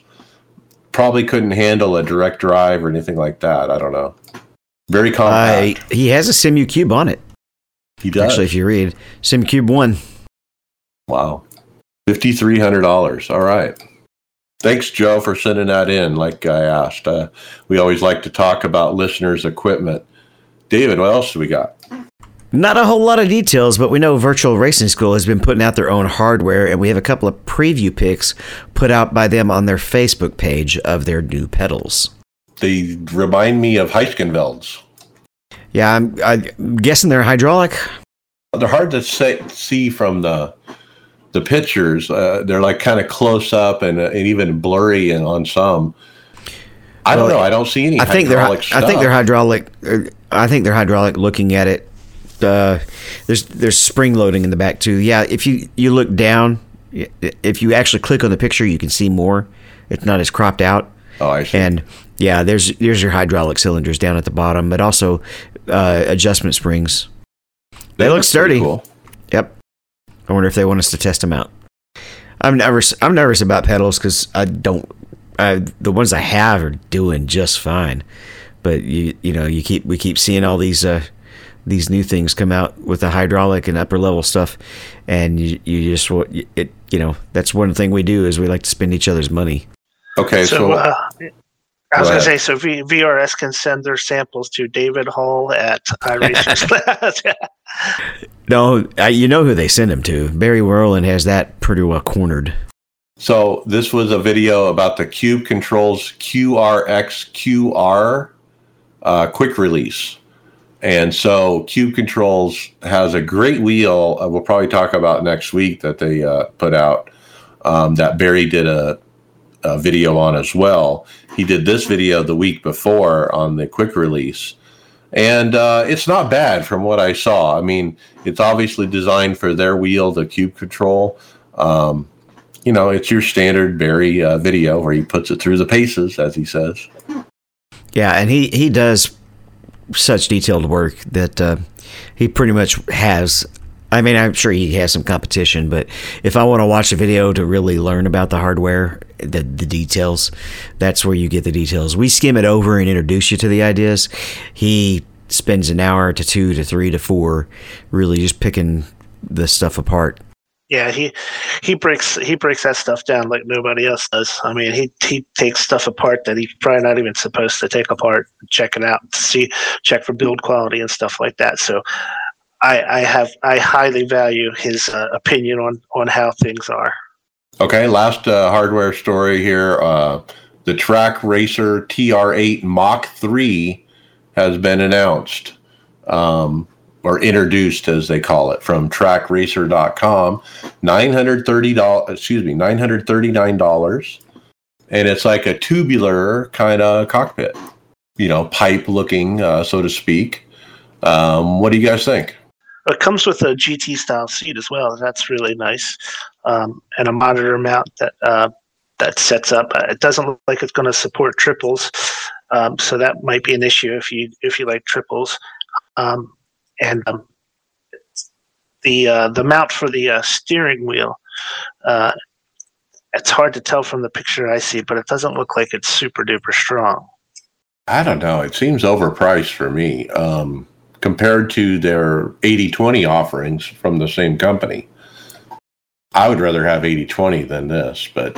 Probably couldn't handle a direct drive or anything like that. I don't know. Very Uh, compact. he has a Simucube on it. he does. Actually, if you read Simucube 1. wow. $5,300. All right. Thanks, Joe, for sending that in. Like I asked, uh, we always like to talk about listeners' equipment. David, what else do we got? Not a whole lot of details, but we know Virtual Racing School has been putting out their own hardware, and we have a couple of preview pics put out by them on their Facebook page of their new pedals. They remind me of Heusinkvelds. Yeah, I'm, I'm guessing they're hydraulic. They're hard to say, see from the the pictures. Uh, they're like kind of close up and, uh, and even blurry and on some. I don't know. I don't see any. I think they're I think they're hydraulic. uh, I think they're hydraulic. Looking at it, uh, there's there's spring loading in the back too. Yeah, if you you look down, if you actually click on the picture, you can see more. It's not as cropped out. Oh, I see. And yeah, there's there's your hydraulic cylinders down at the bottom, but also uh, adjustment springs. They look look sturdy. cool. Yep. I wonder if they want us to test them out. I'm nervous. I'm nervous about pedals because I don't. I, the ones I have are doing just fine, but you you know you keep we keep seeing all these uh, these new things come out with the hydraulic and upper level stuff, and you you just wa- it you know that's one thing we do is we like to spend each other's money. Okay, So, so, uh, I was going to say, so v- VRS can send their samples to David Hall at iRacing. No, I, you know who they send him to. Barry Rowland has that pretty well cornered. so this was a video about the Cube Controls QRX-QR uh, quick release. And so Cube Controls has a great wheel. Uh, we'll probably talk about next week that they uh, put out. Um, that Barry did a, a video on as well. He did this video the week before on the quick release, and uh, it's not bad from what I saw. I mean, it's obviously designed for their wheel, the Cube Control. Um, you know, it's your standard Barry uh, video where he puts it through the paces, as he says. Yeah, and he he does such detailed work that uh, he pretty much has. I mean, I'm sure he has some competition, but if I want to watch a video to really learn about the hardware, the the details, that's where you get the details. We skim it over and introduce you to the ideas. He spends an hour to two to three to four, really just picking the stuff apart. yeah, he he breaks he breaks that stuff down like nobody else does. I mean, he he takes stuff apart that he's probably not even supposed to take apart, check it out, see, check for build quality and stuff like that. So. I, I have I highly value his uh, opinion on on how things are. Okay, last uh, hardware story here. Uh, the Trak Racer TR8 Mach 3 has been announced um, or introduced, as they call it, from trakracer.com. $930, excuse me, $939. And it's like a tubular kind of cockpit, you know, pipe looking, uh, so to speak. Um, what do you guys think? It comes with a GT style seat as well. That's really nice, um, and a monitor mount that uh, that sets up. Uh, It doesn't look like it's going to support triples, um, so that might be an issue if you if you like triples. Um, and um, the uh, the mount for the uh, steering wheel. Uh, it's hard to tell from the picture I see, but it doesn't look like it's super duper strong. I don't know. It seems overpriced for me um, compared to their 80 20 offerings from the same company. I would rather have 80 20 than this, but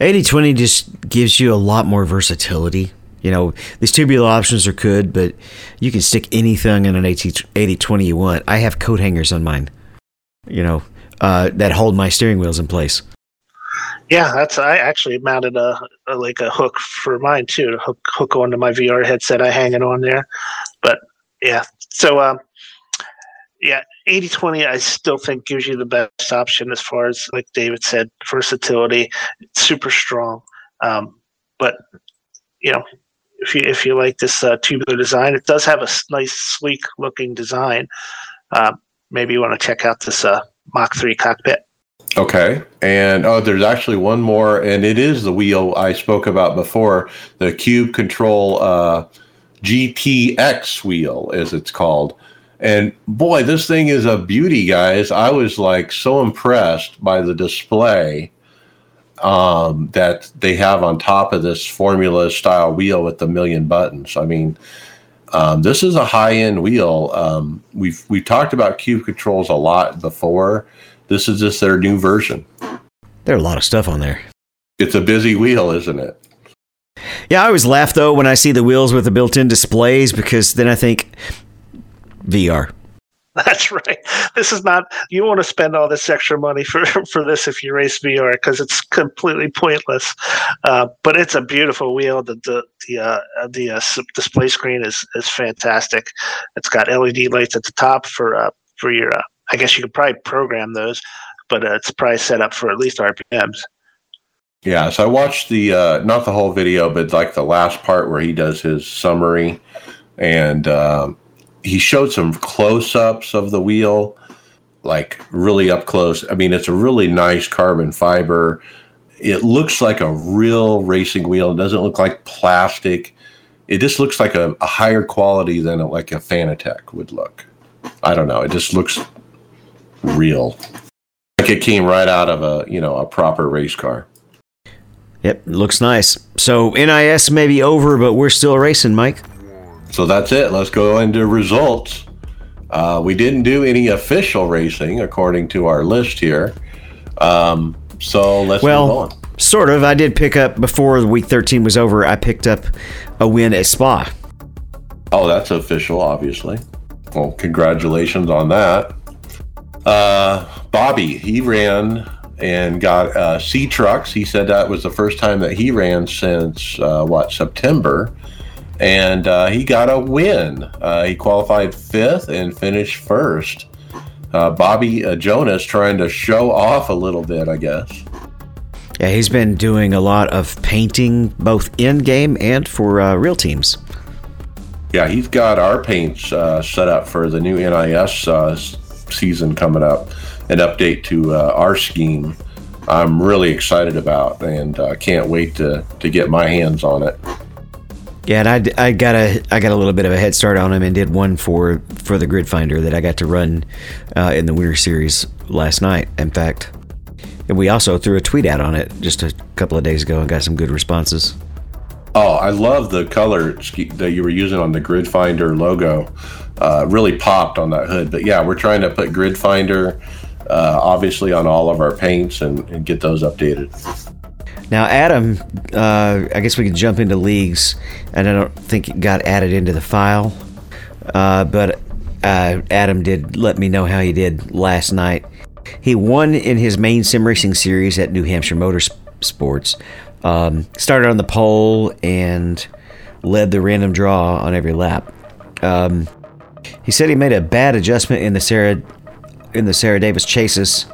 8020 just gives you a lot more versatility. You know, these tubular options are good, but you can stick anything in an 8020 you want. I have coat hangers on mine, you know, uh, that hold my steering wheels in place. Yeah, that's I actually mounted a, a like a hook for mine too to hook hook onto my VR headset. I hang it on there, but yeah. So um, yeah, 80-20 I still think gives you the best option as far as like David said, versatility. Super strong, um, but you know. If you if you like this uh, tubular design, it does have a nice, sleek looking design. Um, maybe you want to check out this uh, Mach three cockpit. okay. And oh, there's actually one more, and it is the wheel I spoke about before the Cube Control uh, GTX wheel, as it's called. And boy, this thing is a beauty, guys. I was like so impressed by the display um, that they have on top of this formula style wheel with the million buttons. I mean, Um, this is a high end wheel. Um, we've we talked about cube controls a lot before. This is just their new version. There are a lot of stuff on there. It's a busy wheel, isn't it? Yeah, I always laugh though when I see the wheels with the built-in displays because then I think VR. That's right. This is not. You want to spend all this extra money for for this if you race VR because it's completely pointless. Uh, but it's a beautiful wheel. The the the uh, the uh, display screen is is fantastic. It's got LED lights at the top for uh, for your. Uh, I guess you could probably program those, but uh, it's probably set up for at least RPMs. Yeah, so I watched the uh, not the whole video, but like the last part where he does his summary, and um, he showed some close-ups of the wheel, like really up close. I mean, it's a really nice carbon fiber. It looks like a real racing wheel. It doesn't look like plastic. It just looks like a, a higher quality than a, like a Fanatec would look. I don't know. It just looks real, like it came right out of a you know a proper race car. Yep, looks nice. So NIS may be over, but we're still racing, Mike. So that's it. Let's go into results. Uh, we didn't do any official racing according to our list here. Um, so let's well, move on. Sort of. I did pick up before week 13 was over. I picked up a win at Spa. Oh, that's official, obviously. Well, congratulations on that. Uh, Bobby, he ran and got uh, C trucks. He said that was the first time that he ran since uh, what September, and uh, he got a win. Uh, he qualified fifth and finished first. Uh, Bobby uh, Jonas trying to show off a little bit, I guess. Yeah, he's been doing a lot of painting, both in game and for real teams. Yeah, he's got our paints set up for the new NIS season coming up an update to uh, our scheme. I'm really excited about and uh, can't wait to, to get my hands on it. Yeah, and I, I got a I got a little bit of a head start on him and did one for for the Grid Finder that I got to run uh, in the Winter Series last night. In fact, and we also threw a tweet out on it just a couple of days ago and got some good responses. Oh, I love the color that you were using on the Grid Finder logo. Uh, really popped on that hood. But yeah, we're trying to put Grid Finder uh, obviously on all of our paints and, and get those updated. Now, Adam, uh, I guess we can jump into leagues, and I don't think it got added into the file, uh, but uh, Adam did let me know how he did last night. He won in his main sim racing series at New Hampshire Motorsports. Um, started on the pole and led the random draw on every lap. Um, he said he made a bad adjustment in the Sarah in the Sarah Davis Chases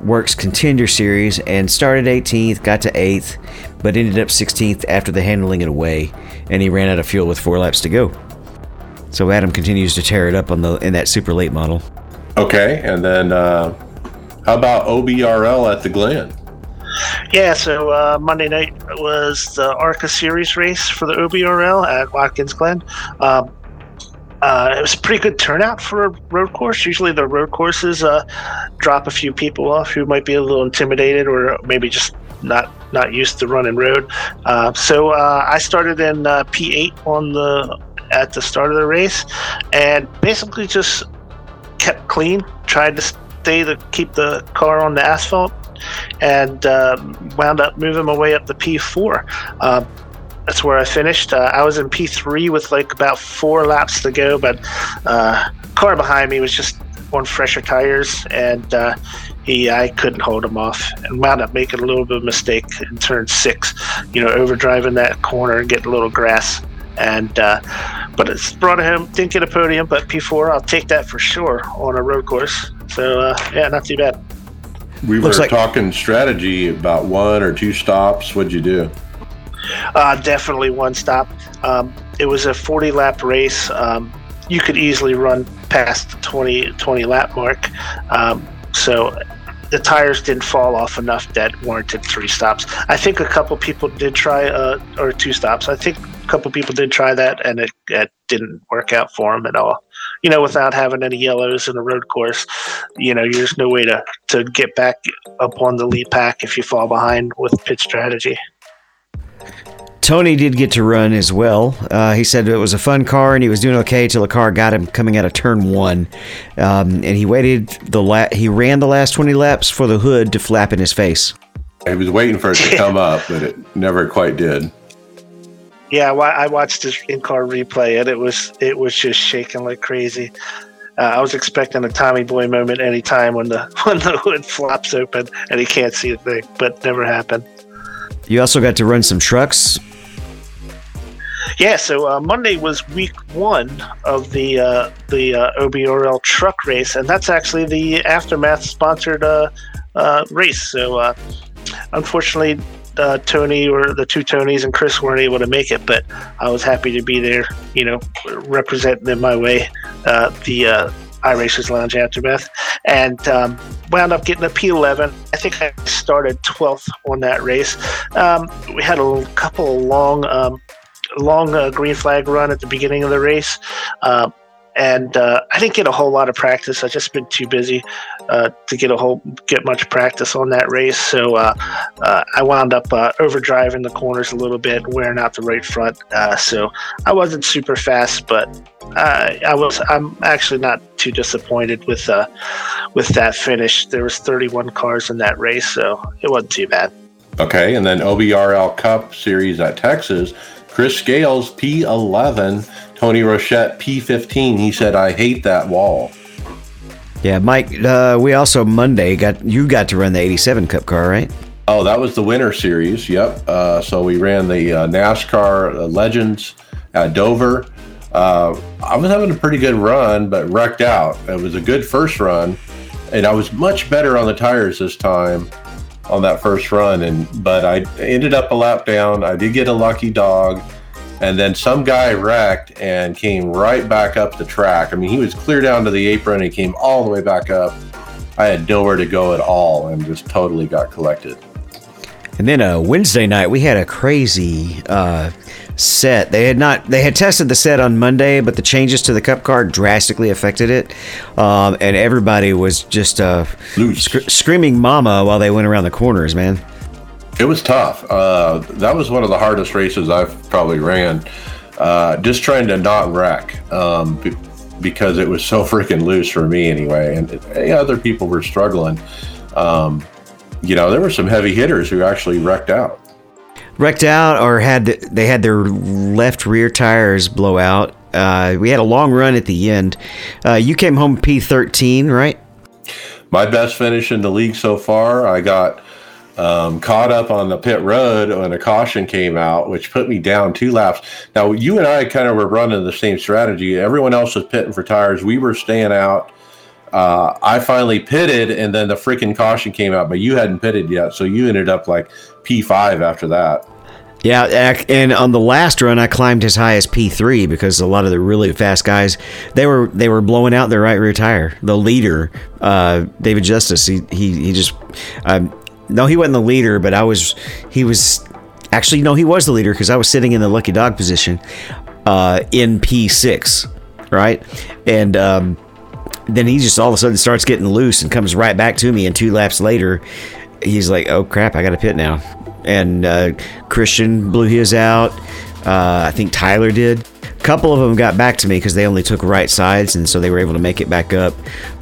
Works Contender Series and started 18th, got to 8th, but ended up 16th after the handling it away, and he ran out of fuel with four laps to go. So Adam continues to tear it up on the in that super late model. Okay, and then uh, how about OBRL at the Glen? Yeah, so uh, Monday night was the ARCA Series race for the OBRL at Watkins Glen. Um, uh, it was a pretty good turnout for a road course. Usually, the road courses uh, drop a few people off who might be a little intimidated or maybe just not not used to running road. Uh, so uh, I started in uh, P8 on the at the start of the race, and basically just kept clean. Tried to stay to keep the car on the asphalt, and um, wound up moving my way up the P4 that's where I finished. Uh, I was in P3 with like about four laps to go, but uh, car behind me was just on fresher tires, and uh, he I couldn't hold him off, and wound up making a little bit of mistake in turn six. You know, overdriving that corner and getting a little grass. And uh, but it's brought him. Didn't get a podium, but P4. I'll take that for sure on a road course. So uh, yeah, not too bad. We Looks were like- talking strategy about one or two stops. What'd you do? Uh, definitely one stop. Um, it was a 40 lap race. Um, you could easily run past the 20, 20 lap mark. Um, so the tires didn't fall off enough that warranted three stops. I think a couple people did try, uh, or two stops. I think a couple people did try that, and it, it didn't work out for them at all. You know, without having any yellows in the road course, you know, there's no way to, to get back up on the lead pack if you fall behind with pit strategy Tony did get to run as well. Uh, he said it was a fun car and he was doing okay till the car got him coming out of turn one, um, and he waited the la- he ran the last twenty laps for the hood to flap in his face. He was waiting for it to come up, but it never quite did. Yeah, I watched his in-car replay, and it was it was just shaking like crazy. Uh, I was expecting a Tommy Boy moment anytime when the when the hood flops open and he can't see a thing, but never happened. You also got to run some trucks. Yeah, so uh, Monday was week one of the uh, the uh, OBRL truck race, and that's actually the aftermath sponsored uh, uh, race. So uh, unfortunately, Tony or the two Tonys and Chris weren't able to make it, but I was happy to be there, you know, representing in my way the iRacers Lounge Aftermath, and um, wound up getting a P11. I think I started 12th on that race. Um, we had a couple of long, um, long uh, green flag run at the beginning of the race. Uh, and uh, I didn't get a whole lot of practice. I just been too busy uh, to get a whole get much practice on that race. So uh, uh I wound up overdriving the corners a little bit, wearing out the right front. So I wasn't super fast, but I was. I'm actually not too disappointed with with that finish. There was 31 cars in that race, so it wasn't too bad. Okay, and then OBRL Cup Series at Texas. Chris Scales P11 Tony Rochette P15. He said, "I hate that wall." Yeah, Mike. Uh, we also Monday got you got to run the '87 Cup car, right? Oh, that was the winter series. Yep. Uh, so we ran the uh, NASCAR uh, Legends at Dover. Uh, I was having a pretty good run, but wrecked out. It was a good first run, and I was much better on the tires this time on that first run. And but I ended up a lap down. I did get a lucky dog and then some guy wrecked and came right back up the track. I mean, he was clear down to the apron and he came all the way back up. I had nowhere to go at all and just totally got collected. And then uh, Wednesday night we had a crazy uh, set. They had not they had tested the set on Monday, but the changes to the cup card drastically affected it, um, and everybody was just uh, sc- screaming "mama" while they went around the corners. Man, it was tough. Uh, that was one of the hardest races I've probably ran. Uh, just trying to not wreck um, b- because it was so freaking loose for me anyway, and it, other people were struggling. Um, you know, there were some heavy hitters who actually wrecked out. Wrecked out, or had they had their left rear tires blow out. Uh, we had a long run at the end. Uh, you came home P13, right? My best finish in the league so far. I got um, caught up on the pit road when a caution came out, which put me down two laps. Now, you and I kind of were running the same strategy. Everyone else was pitting for tires. We were staying out. Uh, I finally pitted, and then the freaking caution came out, but you hadn't pitted yet. So you ended up like P5 after that. Yeah, and on the last run, I climbed as high as P3 because a lot of the really fast guys they were they were blowing out their right rear tire. The leader, uh, David Justice, he he, he just um, no, he wasn't the leader, but I was. He was actually no, he was the leader because I was sitting in the lucky dog position uh, in P six, right, and. Um, then he just all of a sudden starts getting loose and comes right back to me. And two laps later, he's like, "Oh crap, I got to pit now." And uh, Christian blew his out. Uh, I think Tyler did. A couple of them got back to me because they only took right sides, and so they were able to make it back up.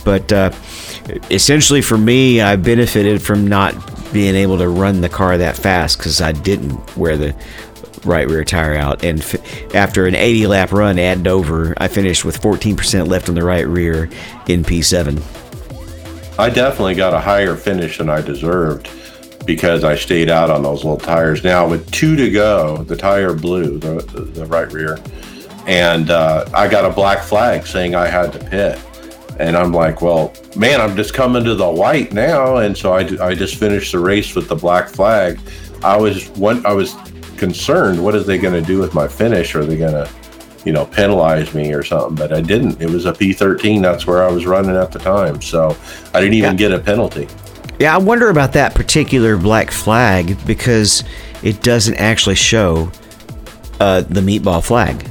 But uh, essentially, for me, I benefited from not being able to run the car that fast because I didn't wear the right rear tire out. And f- after an 80 lap run at Dover, I finished with 14% left on the right rear in P7. I definitely got a higher finish than I deserved because I stayed out on those little tires. Now, with two to go, the tire blew, the, the, right rear, and uh, I got a black flag saying I had to pit. And I'm like, well, man, I'm just coming to the white now, and so I, I just finished the race with the black flag. I was one, I was concerned. What are they going to do with my finish? Are they going to, you know, penalize me or something? But I didn't. It was a P13. That's where I was running at the time, so I didn't even yeah. get a penalty. Yeah, I wonder about that particular black flag because it doesn't actually show uh, the meatball flag.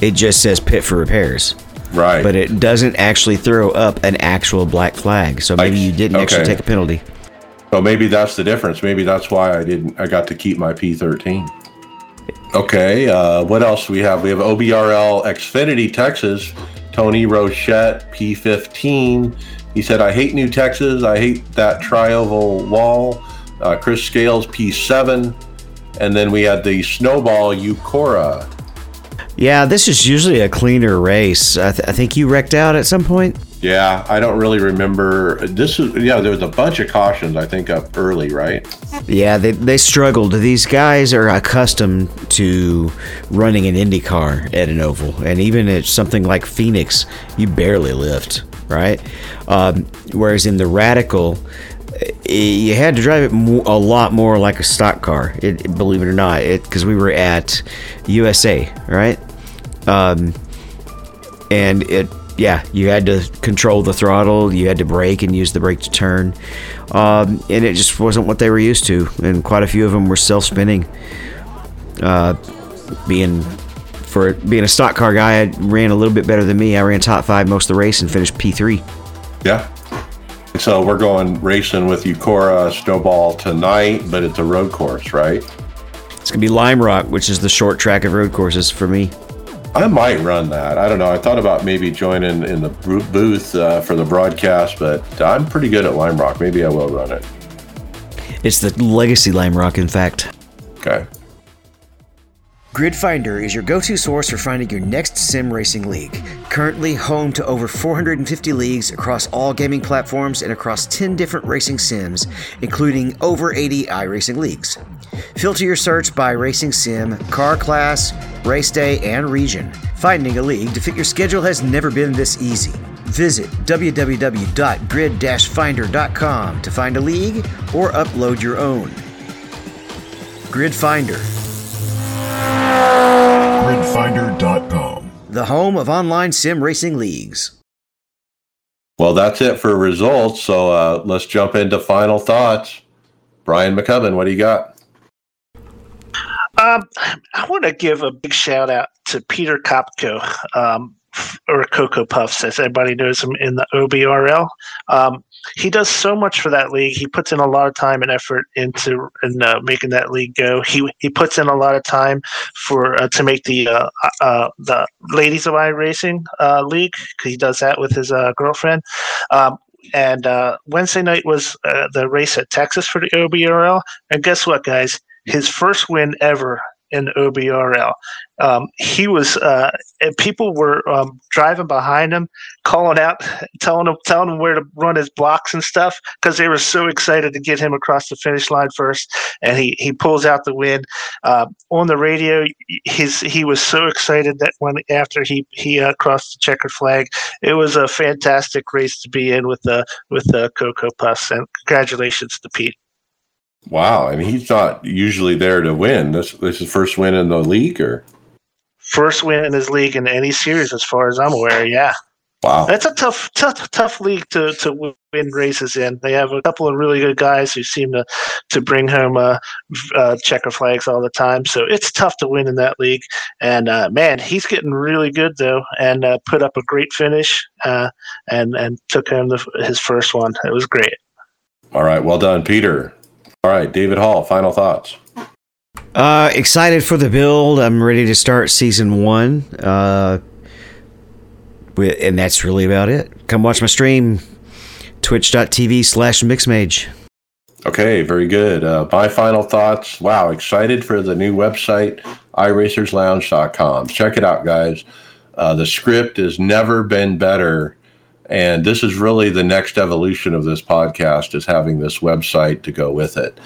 It just says pit for repairs. Right. But it doesn't actually throw up an actual black flag. So maybe you didn't okay. actually take a penalty. So maybe that's the difference. Maybe that's why I didn't. I got to keep my P13. Okay, uh, what else we have? We have OBRL Xfinity Texas, Tony Rochette P15. He said, I hate New Texas. I hate that tri-oval wall. Uh, Chris Scales P7. And then we had the Snowball Eucora. Yeah, this is usually a cleaner race. I, th- I think you wrecked out at some point. Yeah, I don't really remember. This is yeah. There was a bunch of cautions. I think up early, right? Yeah, they they struggled. These guys are accustomed to running an Indy car at an oval, and even at something like Phoenix, you barely lift, right? Um, whereas in the Radical, eh, you had to drive it a lot more like a stock car. It, believe it or not, because we were at USA, right? Um, and it yeah, you had to control the throttle, you had to brake and use the brake to turn, um, and it just wasn't what they were used to. And quite a few of them were self-spinning. Uh, being for being a stock car guy, I ran a little bit better than me. I ran top five most of the race and finished P3. Yeah. So we're going racing with Eucora Snowball tonight, but it's a road course, right? It's gonna be Lime Rock, which is the short track of road courses for me. I might run that. I don't know. I thought about maybe joining in the booth uh, for the broadcast, but I'm pretty good at Lime Rock. Maybe I will run it. It's the legacy Lime Rock, in fact. Okay. Grid Finder is your go to source for finding your next sim racing league. Currently home to over 450 leagues across all gaming platforms and across 10 different racing sims, including over 80 iRacing leagues. Filter your search by racing sim, car class, race day, and region. Finding a league to fit your schedule has never been this easy. Visit www.grid finder.com to find a league or upload your own. Grid Finder Gridfinder.com. the home of online sim racing leagues. Well, that's it for results. So uh, let's jump into final thoughts. Brian Maccubbin, what do you got? Um, I want to give a big shout out to Peter Kopko, um, or Cocoa Puffs, as everybody knows him in the OBRL. Um, he does so much for that league. He puts in a lot of time and effort into in, uh, making that league go. He he puts in a lot of time for uh, to make the uh, uh, the Ladies of iRacing uh, league. He does that with his uh, girlfriend. Um, and uh, Wednesday night was uh, the race at Texas for the OBRL. And guess what, guys? His first win ever in OBRL. Um, he was, uh, people were um, driving behind him, calling out, telling him, telling him where to run his blocks and stuff, because they were so excited to get him across the finish line first. And he he pulls out the win. Uh, on the radio, his he was so excited that when after he he uh, crossed the checkered flag, it was a fantastic race to be in with the with the Cocoa Puffs. And congratulations to Pete. Wow, I mean he's not usually there to win. This this is first win in the league, or First win in his league in any series, as far as I'm aware. Yeah. wow, That's a tough, tough, tough league to, to win races in. They have a couple of really good guys who seem to to bring home uh, uh, checker flags all the time. So it's tough to win in that league. And uh, man, he's getting really good though, and uh, put up a great finish, uh, and and took home the, his first one. It was great. all right, well done, Peter. All right, David Hall, final thoughts. Uh, excited for the build. I'm ready to start season one. Uh, and that's really about it. Come watch my stream. Twitch.tv slash mixmage. Okay, very good. Uh, my final thoughts. Wow, excited for the new website, iRacersLounge.com. Check it out, guys. Uh, the script has never been better. And this is really the next evolution of this podcast is having this website to go with it.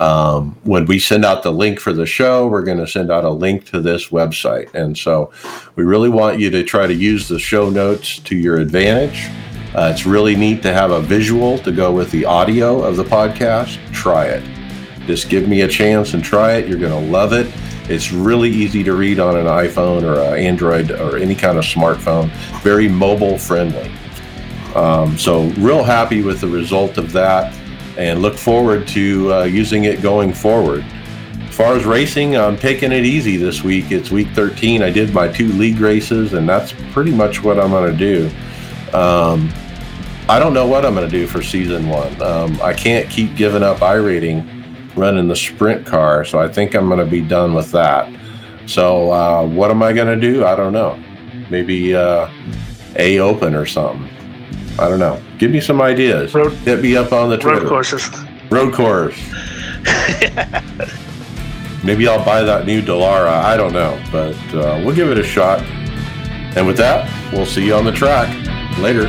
Um, when we send out the link for the show, we're going to send out a link to this website. And so we really want you to try to use the show notes to your advantage. Uh, it's really neat to have a visual to go with the audio of the podcast. Try it. Just give me a chance and try it. You're going to love it. It's really easy to read on an iPhone or an Android or any kind of smartphone. Very mobile friendly. Um, so, real happy with the result of that and look forward to uh, using it going forward. As far as racing, I'm taking it easy this week. It's week 13. I did my two league races, and that's pretty much what I'm going to do. Um, I don't know what I'm going to do for season one. Um, I can't keep giving up iRating running the sprint car, so I think I'm going to be done with that. So uh, what am I going to do? I don't know. Maybe uh, a open or something. I don't know. Give me some ideas. Road- Hit me up on the Twitter. Road courses. Road course. Maybe I'll buy that new Dallara. I don't know, but uh, we'll give it a shot. And with that, we'll see you on the track later.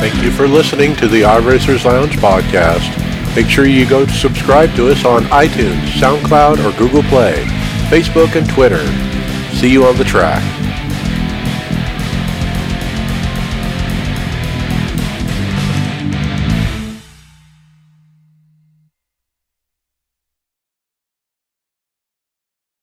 Thank you for listening to the iRacers Lounge podcast. Make sure you go subscribe to us on iTunes, SoundCloud, or Google Play, Facebook, and Twitter. See you on the track.